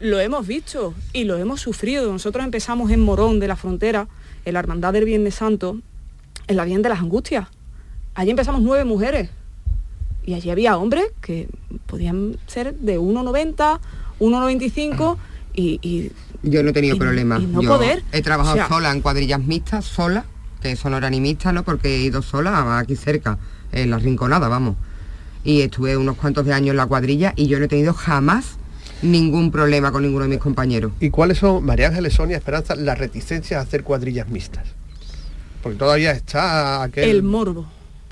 lo hemos visto y lo hemos sufrido. Nosotros empezamos en Morón de la Frontera, en la Hermandad del Viernes Santo, en la Virgen de las Angustias. Allí empezamos nueve mujeres. Y allí había hombres que podían ser de 1,90, 1,95 y, y Yo no he tenido Y- problemas. y no Yo poder. He trabajado O sea- sola en cuadrillas mixtas, sola, que eso no era ni mixta, ¿no? Porque he ido sola aquí cerca, en la Rinconada, vamos. Y estuve unos cuantos de años en la cuadrilla y yo no he tenido jamás ningún problema con ninguno de mis compañeros. ¿Y cuáles son, María Ángeles, Sonia, Esperanza, las reticencias a hacer cuadrillas mixtas? Porque todavía está aquel... el morbo.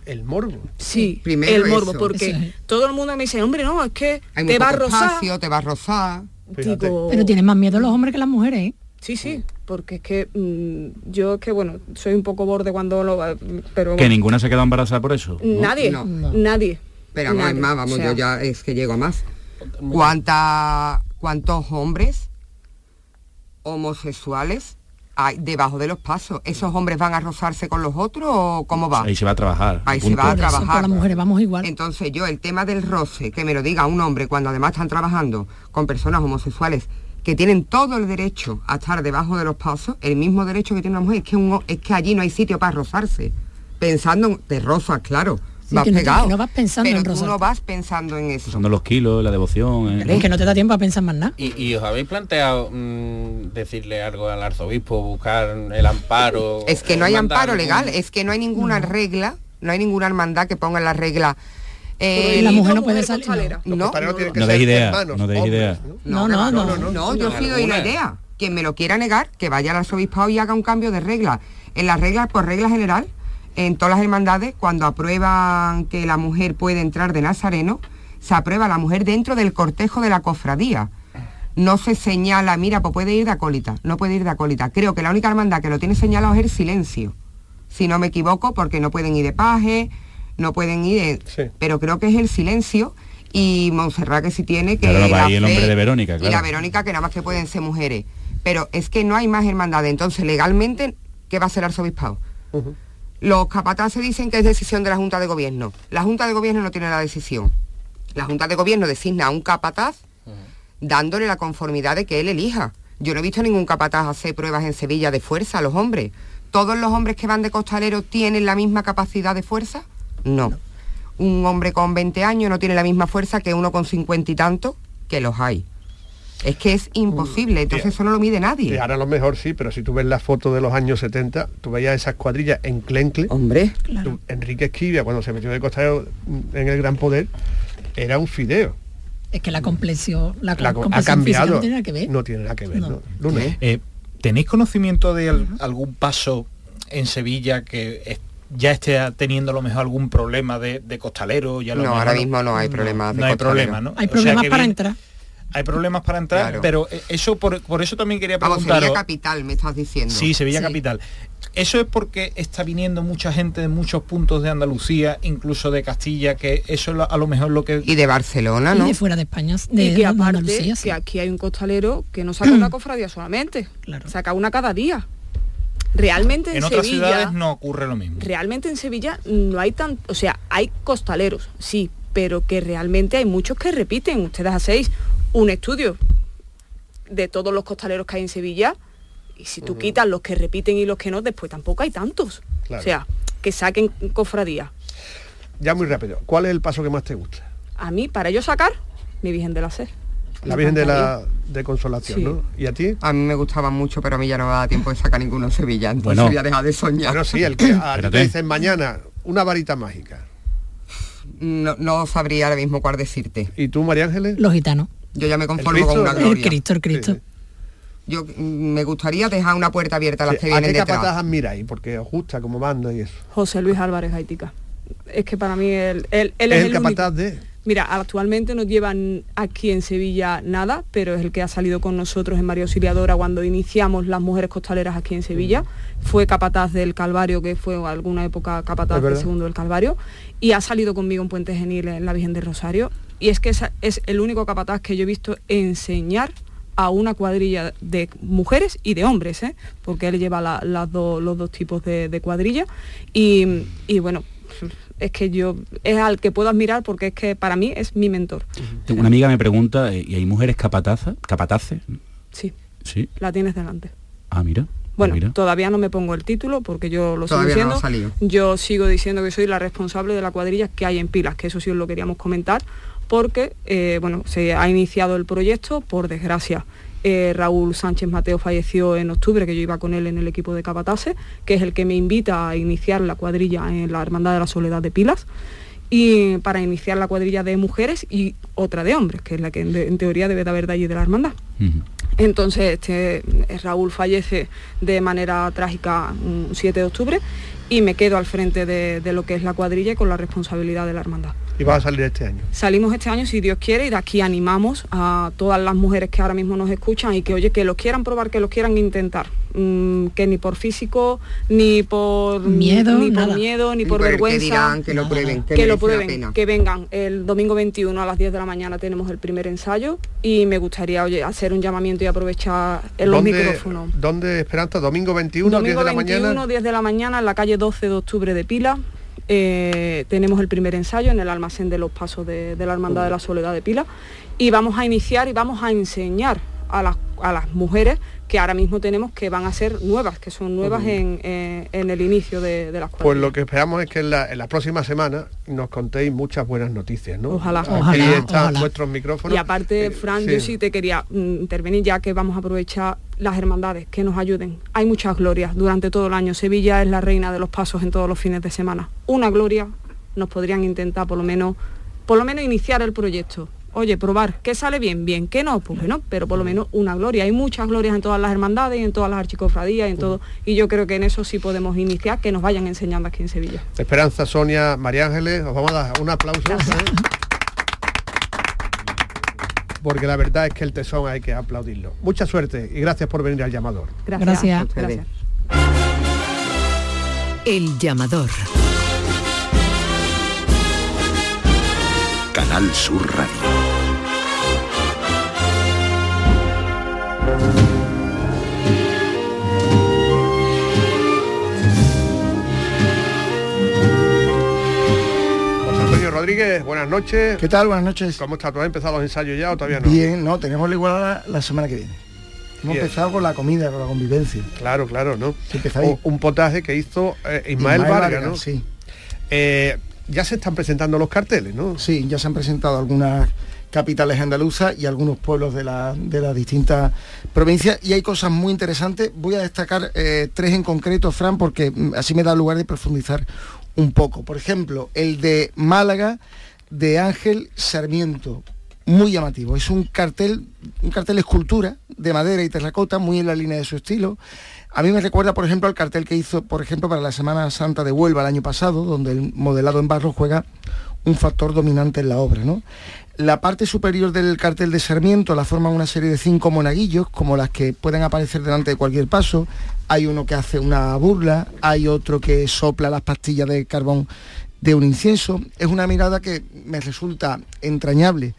El morbo. Sí, Primero el morbo, eso. porque todo el mundo me dice, hombre, no, es que Hay te va a poco rozar. espacio, te va a rozar. Digo, Pero tienen más miedo los hombres que las mujeres, ¿eh? Sí, sí, porque es que mm, yo es que bueno, soy un poco borde cuando lo pero Que ninguna se queda embarazada por eso. ¿no? nadie, No. nadie. Pero nadie. más, vamos, O sea, yo ya es que llego a más. ¿Cuánta, ¿Cuántos hombres homosexuales hay debajo de los pasos? ¿Esos hombres van a rozarse con los otros o cómo va? Ahí se va a trabajar. Ahí se va a trabajar. las mujeres vamos igual. Entonces yo, el tema del roce, que me lo diga un hombre cuando además están trabajando con personas homosexuales que tienen todo el derecho a estar debajo de los pasos, el mismo derecho que tiene una mujer, es que, un es que allí no hay sitio para rozarse. Pensando, en- te rozas, claro, Sí, vas que no pegado. que no vas pensando pero en tú no vas pensando en eso. Usando los kilos, la devoción. ¿eh? Es que no te da tiempo a pensar más nada. ¿Y, y os habéis planteado mm, decirle algo al arzobispo, buscar el amparo? Es que no hay amparo algún- legal, es que no hay ninguna regla, no hay ninguna hermandad que ponga en la regla. Eh, la mujer no mujer puede salir. No, No idea, hermanos, no hombres, idea. No, no, va, no. No, yo sí doy la idea. Quien me lo quiera negar, que vaya al arzobispado y haga un cambio de regla. En las reglas, por regla general, en todas las hermandades, cuando aprueban que la mujer puede entrar de nazareno, se aprueba a la mujer dentro del cortejo de la cofradía. No se señala, mira, pues puede ir de acólita, no puede ir de acólita. Creo que la única hermandad que lo tiene señalado es el silencio. Si no me equivoco, porque no pueden ir de paje, no pueden ir de... Sí. Pero creo que es el silencio y Montserrat que sí tiene que... Claro, va la ahí el fe hombre de Verónica, Y claro. la Verónica que nada más que pueden ser mujeres. Pero es que no hay más hermandades. Entonces, legalmente, ¿qué va a ser el arzobispado? Los capataces dicen que es decisión de la Junta de Gobierno. La Junta de Gobierno no tiene la decisión. La Junta de Gobierno designa a un capataz dándole la conformidad de que él elija. Yo no he visto ningún capataz hacer pruebas en Sevilla de fuerza a los hombres. ¿Todos los hombres que van de costalero tienen la misma capacidad de fuerza? No. Un hombre con 20 años no tiene la misma fuerza que uno con 50 y tanto, que los hay. Es que es imposible, entonces eso no lo mide Y nadie. ahora a lo mejor sí, pero si tú ves la foto de los años 70, tú veías esas cuadrillas en Clencle. Hombre. Tú- Enrique Esquivia, cuando se metió de costalero en el Gran Poder, era un fideo. Es que la complexión, la, La ha cambiado. no tiene nada que ver. No tiene nada que ver. No. ¿no? Luna. Eh, ¿Tenéis conocimiento de al- algún paso en Sevilla que es- ya esté teniendo a lo mejor algún problema de, de costalero? Ya lo No, mejor ahora mismo no hay problemas de No hay costalero. problema, ¿no? Hay O sea problemas para bien- entrar. Hay problemas para entrar, Claro. pero eh, eso por, por eso también quería Vamos, preguntaros. Sevilla Capital, me estás diciendo. Sí, Sevilla Sí. Capital. Eso es porque está viniendo mucha gente de muchos puntos de Andalucía, incluso de Castilla, que eso es a lo mejor lo que... Y de Barcelona, Y ¿no? de fuera de España, de, y que de aparte Andalucía, sí. que aquí hay un costalero que no saca una cofradía solamente, Claro. saca una cada día. Realmente en, En otras Sevilla, ciudades no ocurre lo mismo. realmente en Sevilla no hay tan, o sea, hay costaleros, sí, pero que realmente hay muchos que repiten. Ustedes hacéis un estudio de todos los costaleros que hay en Sevilla y si tú quitas los que repiten y los que no, después tampoco hay tantos. Claro. O sea, que saquen cofradía. Ya muy rápido. ¿Cuál es el paso que más te gusta? A mí, para yo sacar, mi Virgen de la Sed. La Virgen de la de Consolación, Sí. ¿no? ¿Y a ti? A mí me gustaba mucho, pero a mí ya no me da tiempo de sacar ninguno en Sevilla, entonces Bueno. voy a dejar de soñar. Bueno, sí, el que a ti te dicen mañana una varita mágica. No, no sabría ahora mismo cuál decirte. ¿Y tú, María Ángeles? Los gitanos. Yo ya me conformo Cristo? con una gloria. El Cristo, el Cristo. Yo mm, me gustaría dejar una puerta abierta a las Sí, que ¿A vienen qué detrás. capataz admiráis? Porque os gusta como manda y eso. José Luis Álvarez Haitica. Es que para mí él, él, él es es, el el único- capataz de... Mira, actualmente no llevan aquí en Sevilla nada, pero es el que ha salido con nosotros en María Auxiliadora cuando iniciamos las mujeres costaleras aquí en Sevilla. Fue capataz del Calvario, que fue alguna época capataz del segundo del Calvario, y ha salido conmigo en Puente Genil en la Virgen de Rosario. Y es que esa- es el único capataz que yo he visto enseñar a una cuadrilla de mujeres y de hombres, ¿eh? porque él lleva la- las dos- los dos tipos de, de cuadrilla. Y, y bueno, es que yo es al que puedo admirar porque es que para mí es mi mentor. Tengo Una amiga me pregunta, eh, ¿y hay mujeres capatazas? ¿Capataces? Sí, Sí. la tienes delante. Ah, mira. Bueno, mira. todavía no me pongo el título porque yo lo Todavía sigo no ha diciendo. yo sigo diciendo que soy la responsable de la cuadrilla que hay en Pilas, que eso sí os lo queríamos comentar, porque eh, bueno, se ha iniciado el proyecto, por desgracia. Eh, Raúl Sánchez Mateo falleció en octubre, que yo iba con él en el equipo de Capatase, que es el que me invita a iniciar la cuadrilla en la Hermandad de la Soledad de Pilas, y para iniciar la cuadrilla de mujeres y otra de hombres, que es la que en, en teoría debe de haber de allí de la hermandad. Entonces, este, eh, Raúl fallece de manera trágica un 7 de octubre y me quedo al frente de, de lo que es la cuadrilla y con la responsabilidad de la hermandad. Y vas a salir este año. Salimos este año si Dios quiere y de aquí animamos a todas las mujeres que ahora mismo nos escuchan y que oye, que lo quieran probar, que lo quieran intentar. Mm, que ni por físico, ni por Miedo, ni por miedo, ni por por el que vergüenza. dirán, que lo prueben, que que lo prueben, que vengan. El domingo 21 a las 10 de la mañana tenemos el primer ensayo y me gustaría oye, hacer un llamamiento y aprovechar en los ¿Dónde- micrófonos. ¿Dónde, Esperanza? Domingo 21, 10 Domingo de la 21, mañana. 10 de la mañana, en la calle 12 de octubre de Pila. Eh, tenemos el primer ensayo en el almacén de los pasos de, de la Hermandad de la Soledad de Pila. Y vamos a iniciar y vamos a enseñar a las, a las mujeres que ahora mismo tenemos que van a ser nuevas, que son nuevas en, eh, en el inicio de, de las Pues cuadrillas. lo que esperamos es que en la, en la próxima semana nos contéis muchas buenas noticias, ¿no? Ojalá. Aquí Ojalá, están ojalá. vuestros micrófonos. Y aparte, Eh, Fran, sí. yo sí te quería mm, intervenir ya que vamos a aprovechar las hermandades que nos ayuden. Hay muchas glorias durante todo el año. Sevilla es la reina de los pasos en todos los fines de semana. Una gloria nos podrían intentar por lo menos, por lo menos iniciar el proyecto. Oye, probar, ¿qué sale bien? Bien, ¿qué no? Pues no, pero por lo menos una gloria. Hay muchas glorias en todas las hermandades, y en todas las archicofradías, en todo. Y yo creo que en eso sí podemos iniciar, que nos vayan enseñando aquí en Sevilla. Esperanza, Sonia, María Ángeles, os vamos a dar un aplauso. ¿eh? Porque la verdad es que el tesón hay que aplaudirlo. Mucha suerte y gracias por venir al llamador. Gracias. Gracias. El llamador. Canal Sur Radio. Rodríguez, buenas noches. ¿Qué tal? Buenas noches. ¿Cómo está? ¿Tú has empezado los ensayos ya o todavía no? Bien, no, tenemos la igualada la semana que viene. Hemos Bien. empezado con la comida, con la convivencia. Claro, claro, ¿no? O- un potaje que hizo eh, Ismael, Ismael Vargas, Vargas, ¿no? sí. Eh, ya se están presentando los carteles, ¿no? Sí, ya se han presentado algunas capitales andaluzas y algunos pueblos de, la- de las distintas provincias y hay cosas muy interesantes. Voy a destacar eh, tres en concreto, Fran, porque mm, así me da lugar de profundizar un poco. Por ejemplo, el de Málaga de Ángel Sarmiento, muy llamativo. Es un cartel, un cartel escultura de madera y terracota, muy en la línea de su estilo. A mí me recuerda, por ejemplo, al cartel que hizo, por ejemplo, para la Semana Santa de Huelva el año pasado, donde el modelado en barro juega un factor dominante en la obra. ¿no? La parte superior del cartel de Sarmiento la forman una serie de cinco monaguillos, como las que pueden aparecer delante de cualquier paso. Hay uno que hace una burla, hay otro que sopla las pastillas de carbón de un incienso. Es una mirada que me resulta entrañable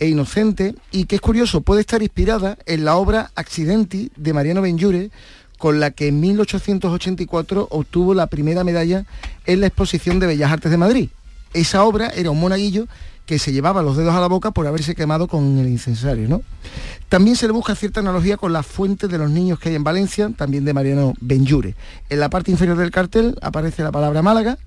e inocente y que es curioso, puede estar inspirada en la obra Accidenti de Mariano Benlliure con la que en 1884 obtuvo la primera medalla en la exposición de Bellas Artes de Madrid. Esa obra era un monaguillo que se llevaba los dedos a la boca por haberse quemado con el incensario. ¿no? También se le busca cierta analogía con la fuente de los niños que hay en Valencia, también de Mariano Benjure. En la parte inferior del cartel aparece la palabra Málaga,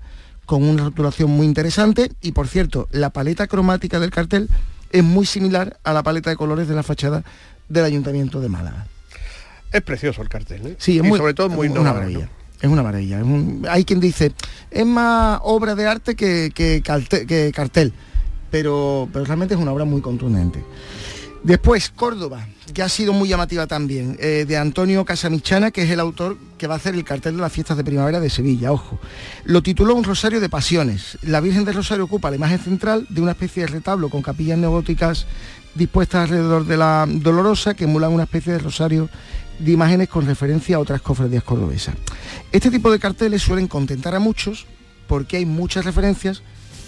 con una rotulación muy interesante, y por cierto, la paleta cromática del cartel es muy similar a la paleta de colores de la fachada del Ayuntamiento de Málaga. Es precioso el cartel, ¿eh? Sí, es y muy, sobre todo muy es una maravilla. ¿no? Es una maravilla. es un- hay quien dice, es más obra de arte que, que calte- que cartel, pero, pero realmente es una obra muy contundente. Después, Córdoba, que ha sido muy llamativa también, eh, de Antonio Casamichana, que es el autor que va a hacer el cartel de las fiestas de primavera de Sevilla, ojo. Lo tituló Un Rosario de Pasiones. La Virgen del Rosario ocupa la imagen central de una especie de retablo con capillas neogóticas dispuestas alrededor de la Dolorosa, que emulan una especie de rosario de imágenes con referencia a otras cofradías cordobesas. Este tipo de carteles suelen contentar a muchos porque hay muchas referencias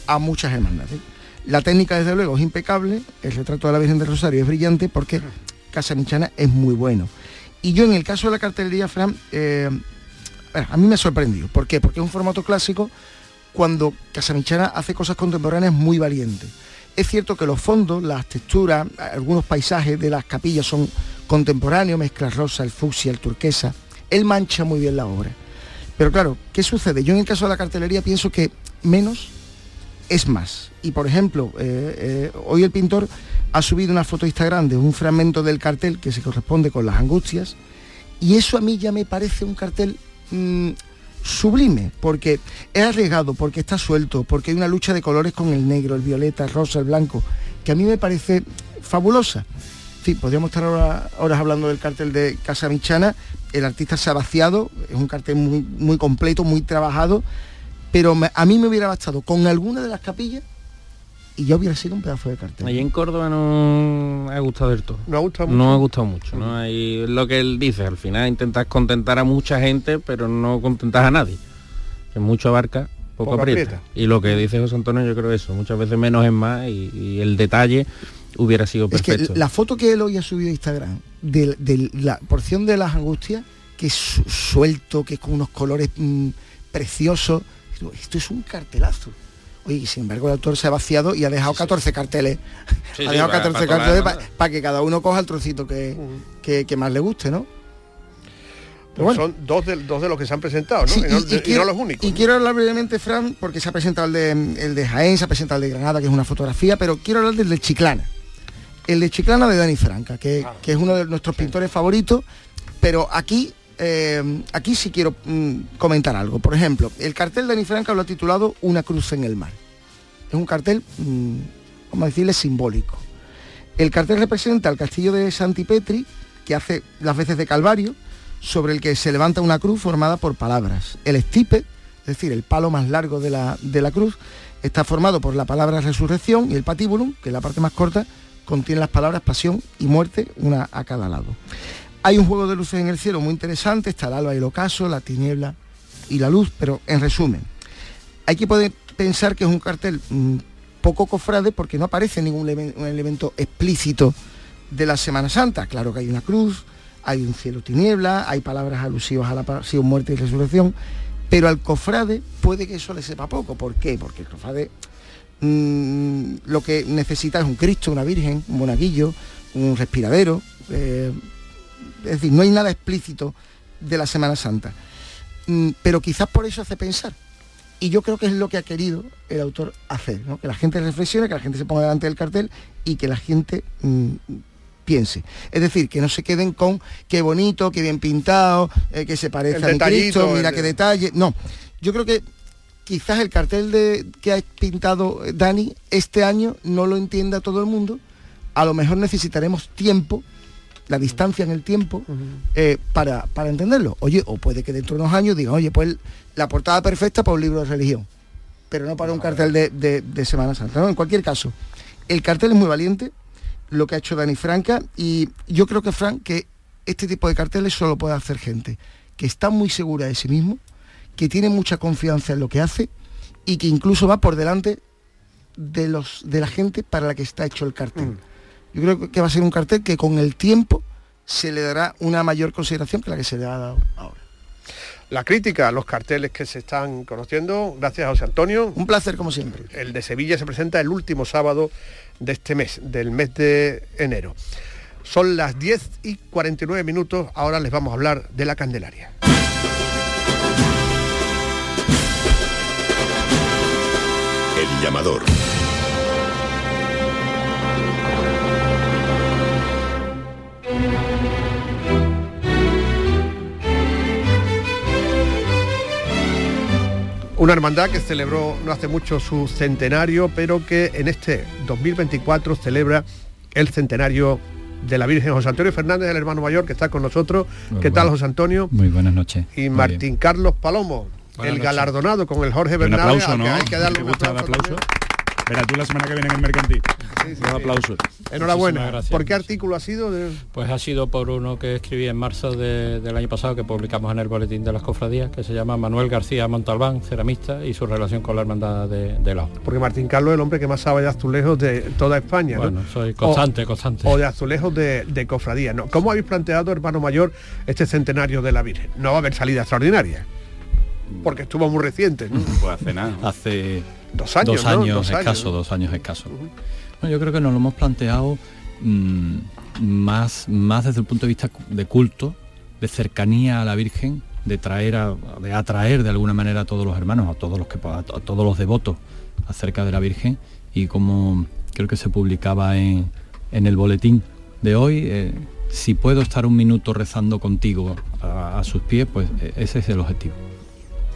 a muchas hermandades. La técnica, desde luego, es impecable, el retrato de la Virgen del Rosario es brillante porque Casa Michana es muy bueno. Y yo en el caso de la cartelería, Fran, eh, a mí me ha sorprendido. ¿Por qué? Porque es un formato clásico cuando Casamichana hace cosas contemporáneas muy valientes. Es cierto que los fondos, las texturas, algunos paisajes de las capillas son contemporáneos, mezcla rosa, el fucsia, el turquesa. Él mancha muy bien la obra. Pero claro, ¿qué sucede? Yo en el caso de la cartelería pienso que menos es más. Y por ejemplo, eh, eh, hoy el pintor ha subido una foto a Instagram de un fragmento del cartel que se corresponde con las angustias. Y eso a mí ya me parece un cartel mm, sublime, porque es arriesgado, porque está suelto, porque hay una lucha de colores con el negro, el violeta, el rosa, el blanco, que a mí me parece fabulosa. Sí, podríamos estar ahora, horas hablando del cartel de Casa Michana. El artista se ha vaciado, es un cartel muy, muy completo, muy trabajado, pero a mí me hubiera bastado con alguna de las capillas y ya hubiera sido un pedazo de cartel. Allí en Córdoba no ha gustado del todo. No ha gustado No ha gustado mucho. ¿no? Hay lo que él dice, al final intentas contentar a mucha gente, pero no contentas a nadie. Que mucho abarca, poco, Poco aprieta. aprieta. Y lo que dice José Antonio, yo creo eso, muchas veces menos es más y, y el detalle hubiera sido Es que perfecto. la foto que él hoy ha subido a Instagram de, de la porción de las angustias, que es su- suelto, que es con unos colores mm, preciosos, esto es un cartelazo. Oye, y sin embargo el autor se ha vaciado y ha dejado 14 carteles. Sí, ha sí, dejado para- 14 para carteles para que cada uno coja el trocito que, que- que más le guste, ¿no? Pero Pues bueno. Son dos de, dos de los que se han presentado, ¿no? Sí, y, no, y- y y quiero, no los únicos. y quiero hablar brevemente, Fran, porque se ha presentado el de, el de Jaén, se ha presentado el de Granada, que es una fotografía, pero quiero hablar del de Chiclana. El de Chiclana de Dani Franca, que, que es uno de nuestros pintores favoritos, pero aquí, eh, aquí sí quiero mm, comentar algo. Por ejemplo, el cartel de Dani Franca lo ha titulado Una cruz en el mar. Es un cartel, mm, vamos a decirle, simbólico. El cartel representa el castillo de Santipetri, que hace las veces de Calvario, sobre el que se levanta una cruz formada por palabras. El estipe, es decir, el palo más largo de la, de la cruz, está formado por la palabra resurrección y el patíbulum, que es la parte más corta, contiene las palabras pasión y muerte, una a cada lado. Hay un juego de luces en el cielo muy interesante, está el alba y el ocaso, la tiniebla y la luz, pero en resumen, hay que poder pensar que es un cartel mm, poco cofrade porque no aparece ningún elemento explícito de la Semana Santa. Claro que hay una cruz, hay un cielo tiniebla, hay palabras alusivas a la pasión, muerte y resurrección, pero al cofrade puede que eso le sepa poco. ¿Por qué? Porque el cofrade mm, lo que necesita es un Cristo, una Virgen, un monaguillo, un respiradero. eh, es decir, no hay nada explícito de la Semana Santa. Mm, pero quizás por eso hace pensar. Y yo creo que es lo que ha querido el autor hacer, ¿no? que la gente reflexione, que la gente se ponga delante del cartel y que la gente mm, piense. Es decir, que no se queden con qué bonito, qué bien pintado, eh, que se parece a mi Cristo, mira el- qué detalle. No, yo creo que quizás el cartel de, que ha pintado Dani este año no lo entienda todo el mundo. A lo mejor necesitaremos tiempo, la distancia en el tiempo, eh, para, para entenderlo. Oye, o puede que dentro de unos años digan, oye, pues la portada perfecta para un libro de religión, pero no para un cartel de, de- de Semana Santa. ¿no? En cualquier caso, el cartel es muy valiente, lo que ha hecho Dani Franca, y yo creo que, Frank, que este tipo de carteles solo puede hacer gente que está muy segura de sí mismo, que tiene mucha confianza en lo que hace y que incluso va por delante de, los, de la gente para la que está hecho el cartel. Yo creo que va a ser un cartel que con el tiempo se le dará una mayor consideración que la que se le ha dado ahora. La crítica a los carteles que se están conociendo, gracias a José Antonio. Un placer como siempre. El de Sevilla se presenta el último sábado de este mes, del mes de enero. Son las 10 y 49 minutos, ahora les vamos a hablar de la Candelaria. El llamador. Una hermandad que celebró no hace mucho su centenario, pero que en este 2024 celebra el centenario de la Virgen José Antonio Fernández, el hermano mayor que está con nosotros. Muy ¿Qué tal. José Antonio? Muy buenas noches. Y Muy Martín bien. Carlos Palomo, Buenas el noches. galardonado con el Jorge Un Bernal. aplauso, al que ¿no? Hay que darle ¿Te un aplauso. Verás tú la semana que viene en el mercantil. Un aplauso. Enhorabuena. Gracias. ¿Por qué artículo ha sido? De... Pues ha sido por uno que escribí en marzo de- del año pasado que publicamos en el boletín de las cofradías, que se llama Manuel García Montalbán, ceramista, y su relación con la hermandad de, de Lao. Porque Martín Carlos es el hombre que más sabe de azulejos de toda España. ¿no? Bueno, soy constante, O- constante. O de azulejos de, de cofradía. ¿no? ¿Cómo habéis planteado, hermano mayor, este centenario de la Virgen? No va a haber salida extraordinaria. Porque estuvo muy reciente. ¿no? Pues hace nada. Hace Dos años, dos ¿no? años Dos años, escaso, ¿no? dos años escaso. Bueno, yo creo que nos lo hemos planteado mm, más, más desde el punto de vista de culto, de cercanía a la Virgen, de traer a- de atraer de alguna manera a todos los hermanos, a todos los que a to- a todos los devotos acerca de la Virgen y como creo que se publicaba en, en el boletín de hoy, eh, si puedo estar un minuto rezando contigo a, a sus pies, pues eh, ese es el objetivo.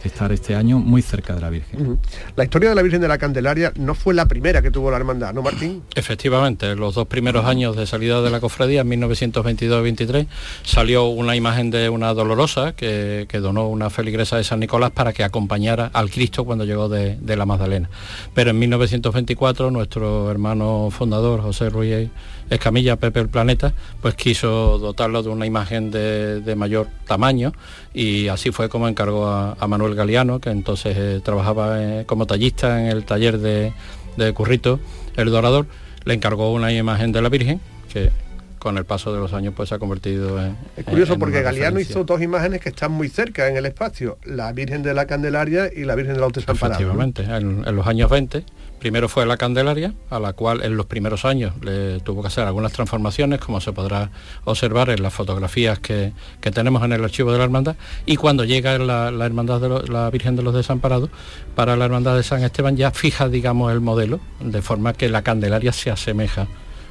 Estar este año muy cerca de la Virgen. La historia de la Virgen de la Candelaria no fue la primera que tuvo la hermandad, ¿no, Martín? Efectivamente, los dos primeros años de salida de la cofradía, en 1922-23, salió una imagen de una dolorosa que, que donó una feligresa de San Nicolás para que acompañara al Cristo cuando llegó de, de la Magdalena. Pero en 1924 nuestro hermano fundador, José Ruiz Escamilla, Pepe el Planeta, pues quiso dotarlo de una imagen de, de mayor tamaño y así fue como encargó a, a Manuel Galeano, que entonces eh, trabajaba eh, como tallista en el taller de, de Currito, el Dorador, le encargó una imagen de la Virgen que con el paso de los años pues se ha convertido en... Es curioso en porque Galeano referencia. hizo dos imágenes que están muy cerca en el espacio, la Virgen de la Candelaria y la Virgen de. ¿no? Efectivamente, en, en los años 20, primero fue la Candelaria, a la cual en los primeros años le tuvo que hacer algunas transformaciones, como se podrá observar en las fotografías que, que tenemos en el archivo de la Hermandad, y cuando llega la, Hermandad de la Virgen de los Desamparados, para la Hermandad de San Esteban ya fija, digamos, el modelo, de forma que la Candelaria se asemeja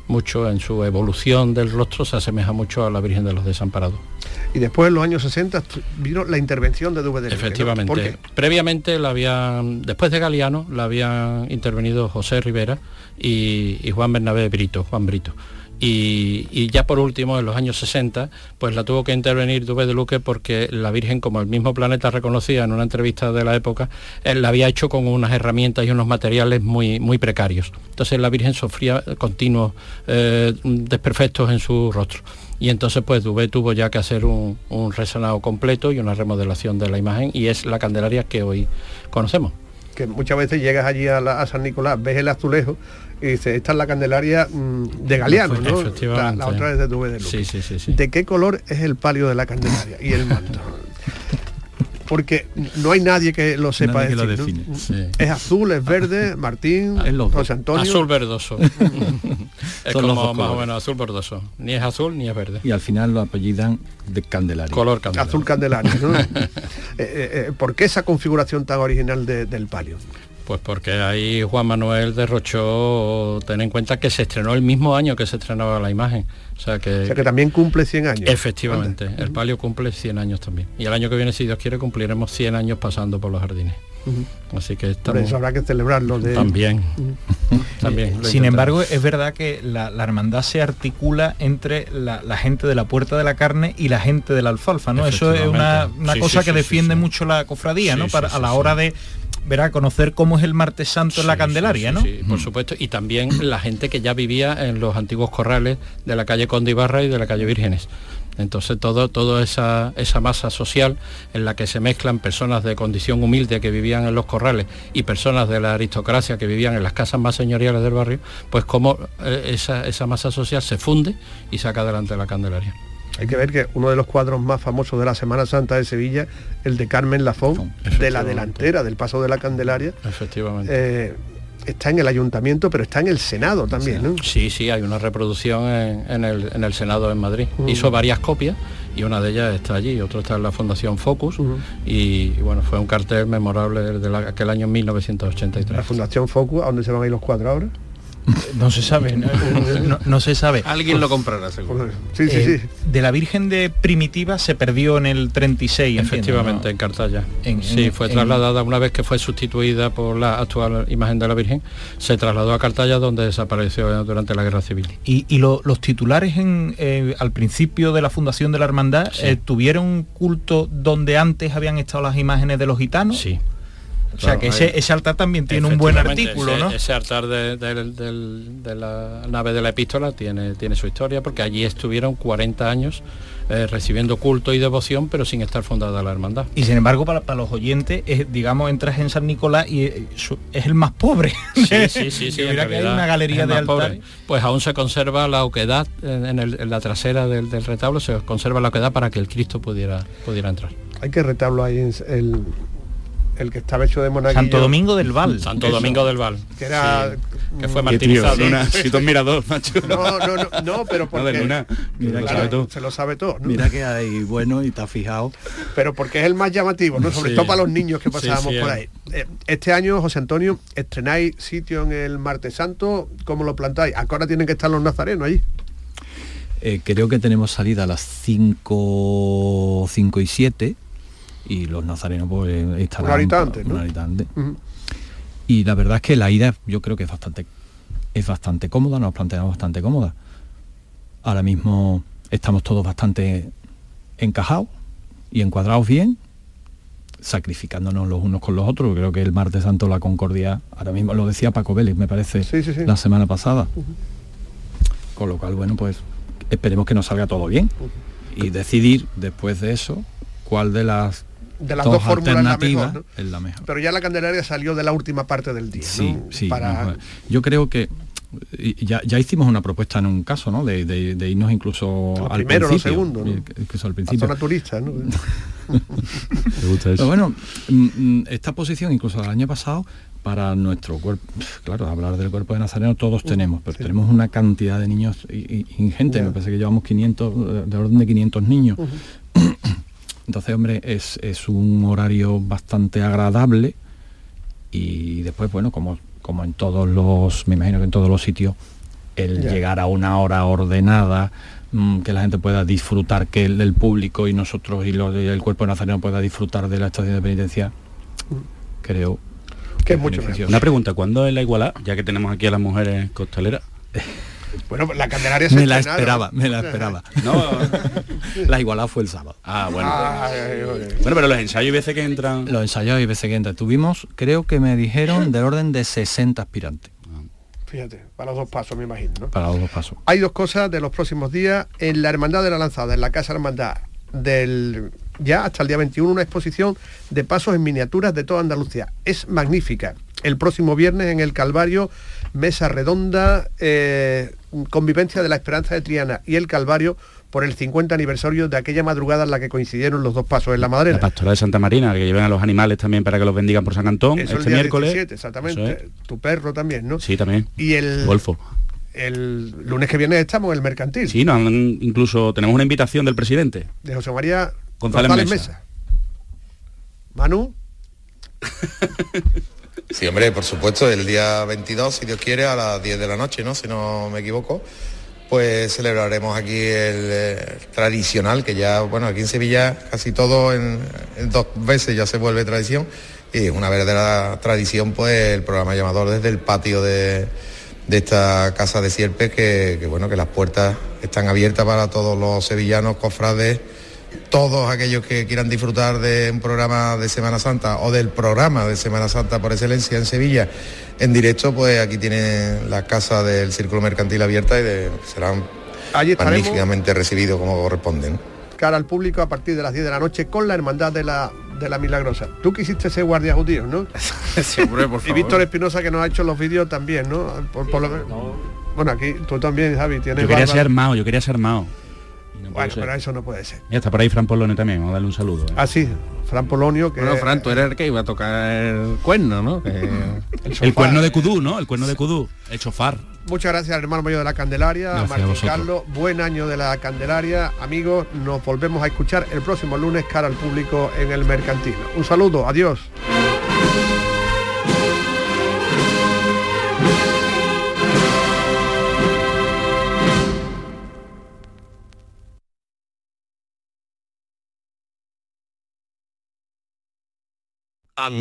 mucho en su evolución del rostro, se asemeja mucho a la Virgen de los Desamparados. Y después en los años 60 tu- vino la intervención de Duve de. Efectivamente. ¿Por qué? Previamente la habían, después de Galeano, la habían intervenido José Rivera y, y Juan Bernabé Brito, Juan Brito. Y, ya por último, en los años 60, pues la tuvo que intervenir Duve de Luque porque la Virgen, como el mismo planeta reconocía en una entrevista de la época, él la había hecho con unas herramientas y unos materiales muy, muy precarios. Entonces la Virgen sufría continuos eh, desperfectos en su rostro. Y entonces pues Dubé tuvo ya que hacer un, un resonado completo y una remodelación de la imagen y es la Candelaria que hoy conocemos. Que muchas veces llegas allí a, a San Nicolás, ves el azulejo y dices, esta es la Candelaria mm, de Galeano, ¿no? La, otra es de Duve de Luque. Sí, sí, sí, sí. ¿De qué color es el palio de la Candelaria y el manto? Porque no hay nadie que lo sepa Nadie que lo decir, ¿no? define, sí. Es azul, es verde, Martín, José Antonio. Azul verdoso. es Son los como dos más o menos azul verdoso. Ni es azul ni es verde. Y al final lo apellidan de Candelaria. Color Candelaria. Azul Candelaria, ¿no? Eh, eh, eh, ¿Por qué esa configuración tan original de- del palio? Pues porque ahí Juan Manuel derrochó, ten en cuenta que se estrenó el mismo año que se estrenaba la imagen. O sea que, O sea que también cumple 100 años. efectivamente, el palio cumple 100 años también. Y el año que viene, si Dios quiere, cumpliremos 100 años pasando por los jardines. Así que Por estamos... eso habrá que celebrarlo de También. También. Sin embargo, es verdad que la, la hermandad se articula entre la, la gente de la Puerta de la Carne y la gente de la alfalfa, ¿no? Eso es una, Efectivamente. una Sí, cosa sí, que sí, defiende sí, sí. mucho la cofradía, Sí, ¿no? Para, sí, a la sí. hora de verá conocer cómo es el martes santo en la Candelaria, sí, ¿no? sí, por supuesto. Y también la gente que ya vivía en los antiguos corrales de la calle Conde Ibarra y de la calle Vírgenes. Entonces todo, toda esa, esa masa social en la que se mezclan personas de condición humilde que vivían en los corrales y personas de la aristocracia que vivían en las casas más señoriales del barrio, pues como eh, esa, esa masa social se funde y saca adelante la Candelaria. Hay que ver que uno de los cuadros más famosos de la Semana Santa de Sevilla, el de Carmen Lafón, de la delantera del Paso de la Candelaria, Efectivamente. eh, está en el ayuntamiento, pero está en el Senado también, ¿no? Sí, sí, hay una reproducción en, en el, en el Senado en Madrid. Hizo varias copias y una de ellas está allí, otra está en la Fundación Focus y, y, bueno, fue un cartel memorable de la- aquel año 1983. La Fundación Focus, ¿a dónde se van a ir los cuadros ahora? No se sabe, no, no- no se sabe. Alguien lo comprará, seguro. Sí, sí, Eh, sí. De la Virgen de Primitiva se perdió en el 36, entiendo, Efectivamente, ¿no? en Cartaya. En- sí, en- fue en- trasladada una vez que fue sustituida por la actual imagen de la Virgen, se trasladó a Cartaya donde desapareció durante la Guerra Civil. Y, y lo- los titulares en, eh, al principio de la fundación de la hermandad eh, tuvieron un culto donde antes habían estado las imágenes de los gitanos. Sí. O sea Claro, que ese, ese altar también tiene un buen artículo, ese, ¿no? Ese altar de, la nave de la epístola tiene, tiene su historia porque allí estuvieron 40 años eh, recibiendo culto y devoción pero sin estar fundada la hermandad. Y sin embargo, para, para los oyentes, es, digamos, entras en San Nicolás y eh, es el más pobre. Sí, sí, sí, sí, mira que hay realidad una galería de pobre. Pues aún se conserva la oquedad en, en el- en la trasera del, del retablo, se conserva la oquedad para que el Cristo pudiera, pudiera entrar. Hay que retablo ahí en el, el que estaba hecho de monaguillo. Santo Domingo del Val. Santo Eso. Domingo del Val. Que era... Sí, que fue martirizado. si tú mirador, macho. No, no, no, no, pero porque... de Luna. Mira que Claro, sabe todo. Se lo sabe todo, ¿no? Mira que hay bueno y está fijado. pero porque es el más llamativo, ¿no? Sobre Sí. todo para los niños que pasábamos sí, por ahí. Eh, Este año, José Antonio, estrenáis sitio en el Martes Santo, ¿cómo lo plantáis? Ahora tienen que estar los nazarenos allí. Eh, creo que tenemos salida a las 5, 5 y 7 y los nazarenos pues estarán Una horita antes, ¿no? una horita antes. Ujú. Y la verdad es que la ida yo creo que es bastante es bastante cómoda, nos planteamos bastante cómoda. Ahora mismo estamos todos bastante encajados y encuadrados bien, sacrificándonos los unos con los otros. Creo que el martes santo la concordia, ahora mismo lo decía Paco Vélez, me parece, Sí, sí, sí. la semana pasada. Con lo cual, bueno, pues esperemos que nos salga todo bien y decidir después de eso cuál de las De las dos fórmulas es la mejor, ¿no? es la mejor. Pero ya la Candelaria salió de la última parte del día, Sí, ¿no? sí. Para... Yo creo que ya, ya hicimos una propuesta en un caso, ¿no? De, de- de irnos incluso Lo al primero, lo principio. segundo, ¿no? Incluso al La principio. zona turista, ¿no? Me gusta eso. Pero bueno, mm, mm, esta posición incluso del año pasado para nuestro cuerpo, claro, hablar del cuerpo de Nazareno todos tenemos, pero tenemos una cantidad de niños ingente, me parece que llevamos 500, eh, de orden de 500 niños. Entonces, hombre, es, es un horario bastante agradable y después, bueno, como, como en todos los, me imagino que en todos los sitios, el Ya. llegar a una hora ordenada, mm, que la gente pueda disfrutar, que el, el público y nosotros y los, y el cuerpo de nazareno pueda disfrutar de la estación de penitencia, creo que es mucho beneficioso. Una pregunta, ¿cuándo es la igualdad? Ya que tenemos aquí a las mujeres costaleras. Bueno, la Candelaria se Me la esperaba, me la esperaba. No. la igualdad fue el sábado. Ah, bueno. Ay. Bueno, pero los ensayos hay veces que entran... Los ensayos y veces que entran. Tuvimos, creo que me dijeron, del orden de 60 aspirantes Fíjate, para los dos pasos, me imagino, ¿no? para los dos pasos. Hay dos cosas de los próximos días. En la Hermandad de la Lanzada, en la Casa Hermandad, del ya hasta el día 21, una exposición de pasos en miniaturas de toda Andalucía. Es magnífica. El próximo viernes en el Calvario, mesa redonda, eh, convivencia de la esperanza de Triana y el Calvario por el 50 aniversario de aquella madrugada en la que coincidieron los dos pasos en la La Madrena. pastora de Santa Marina, que lleven a los animales también para que los bendigan por San Antón, Eso este miércoles. 17, exactamente. Es. Tu perro también, ¿no? Sí, también. Y el, Golfo. el lunes que viene estamos en el mercantil. Sí, han- incluso tenemos una invitación del presidente. de José María González González, Mesa. Mesa. Manu, Sí, hombre, por supuesto, el día 22, si Dios quiere, a las 10 de la noche, ¿no? Si no me equivoco, pues celebraremos aquí el eh, tradicional, que ya, bueno, aquí en Sevilla casi todo en, dos veces ya se vuelve tradición, y es una verdadera tradición, pues el programa llamador desde el patio de, de esta casa de Sierpes, que, bueno, que las puertas están abiertas para todos los sevillanos, cofrades, todos aquellos que quieran disfrutar de un programa de Semana Santa o del programa de Semana Santa por excelencia en Sevilla en directo, pues aquí tienen la casa del Círculo Mercantil abierta y de- serán Allí magníficamente recibidos como corresponden. cara al público a partir de las 10 de la noche con la hermandad de la, de la Milagrosa. Tú quisiste ser guardia judío, ¿no? Siempre, por Y favor. Víctor Espinosa que nos ha hecho los vídeos también, ¿no? Por, por lo menos- Bueno, aquí tú también, Javi, tienes Yo quería barba. ser armado, yo quería ser bueno, pero eso no puede ser. Ya está por ahí Fran Polonio también, vamos a darle un saludo. ¿eh? Ah, sí, Fran Polonio que... Bueno, Fran, tú eres el que iba a tocar el cuerno, ¿no? Que- El, cuerno de Cudú, ¿no? El cuerno de Cudú, el chofar. Muchas gracias al hermano mayor de la Candelaria, a Gracias a Martín. Carlos. Buen año de la Candelaria. Amigos, nos volvemos a escuchar el próximo lunes cara al público en el Mercantino. Un saludo, adiós. and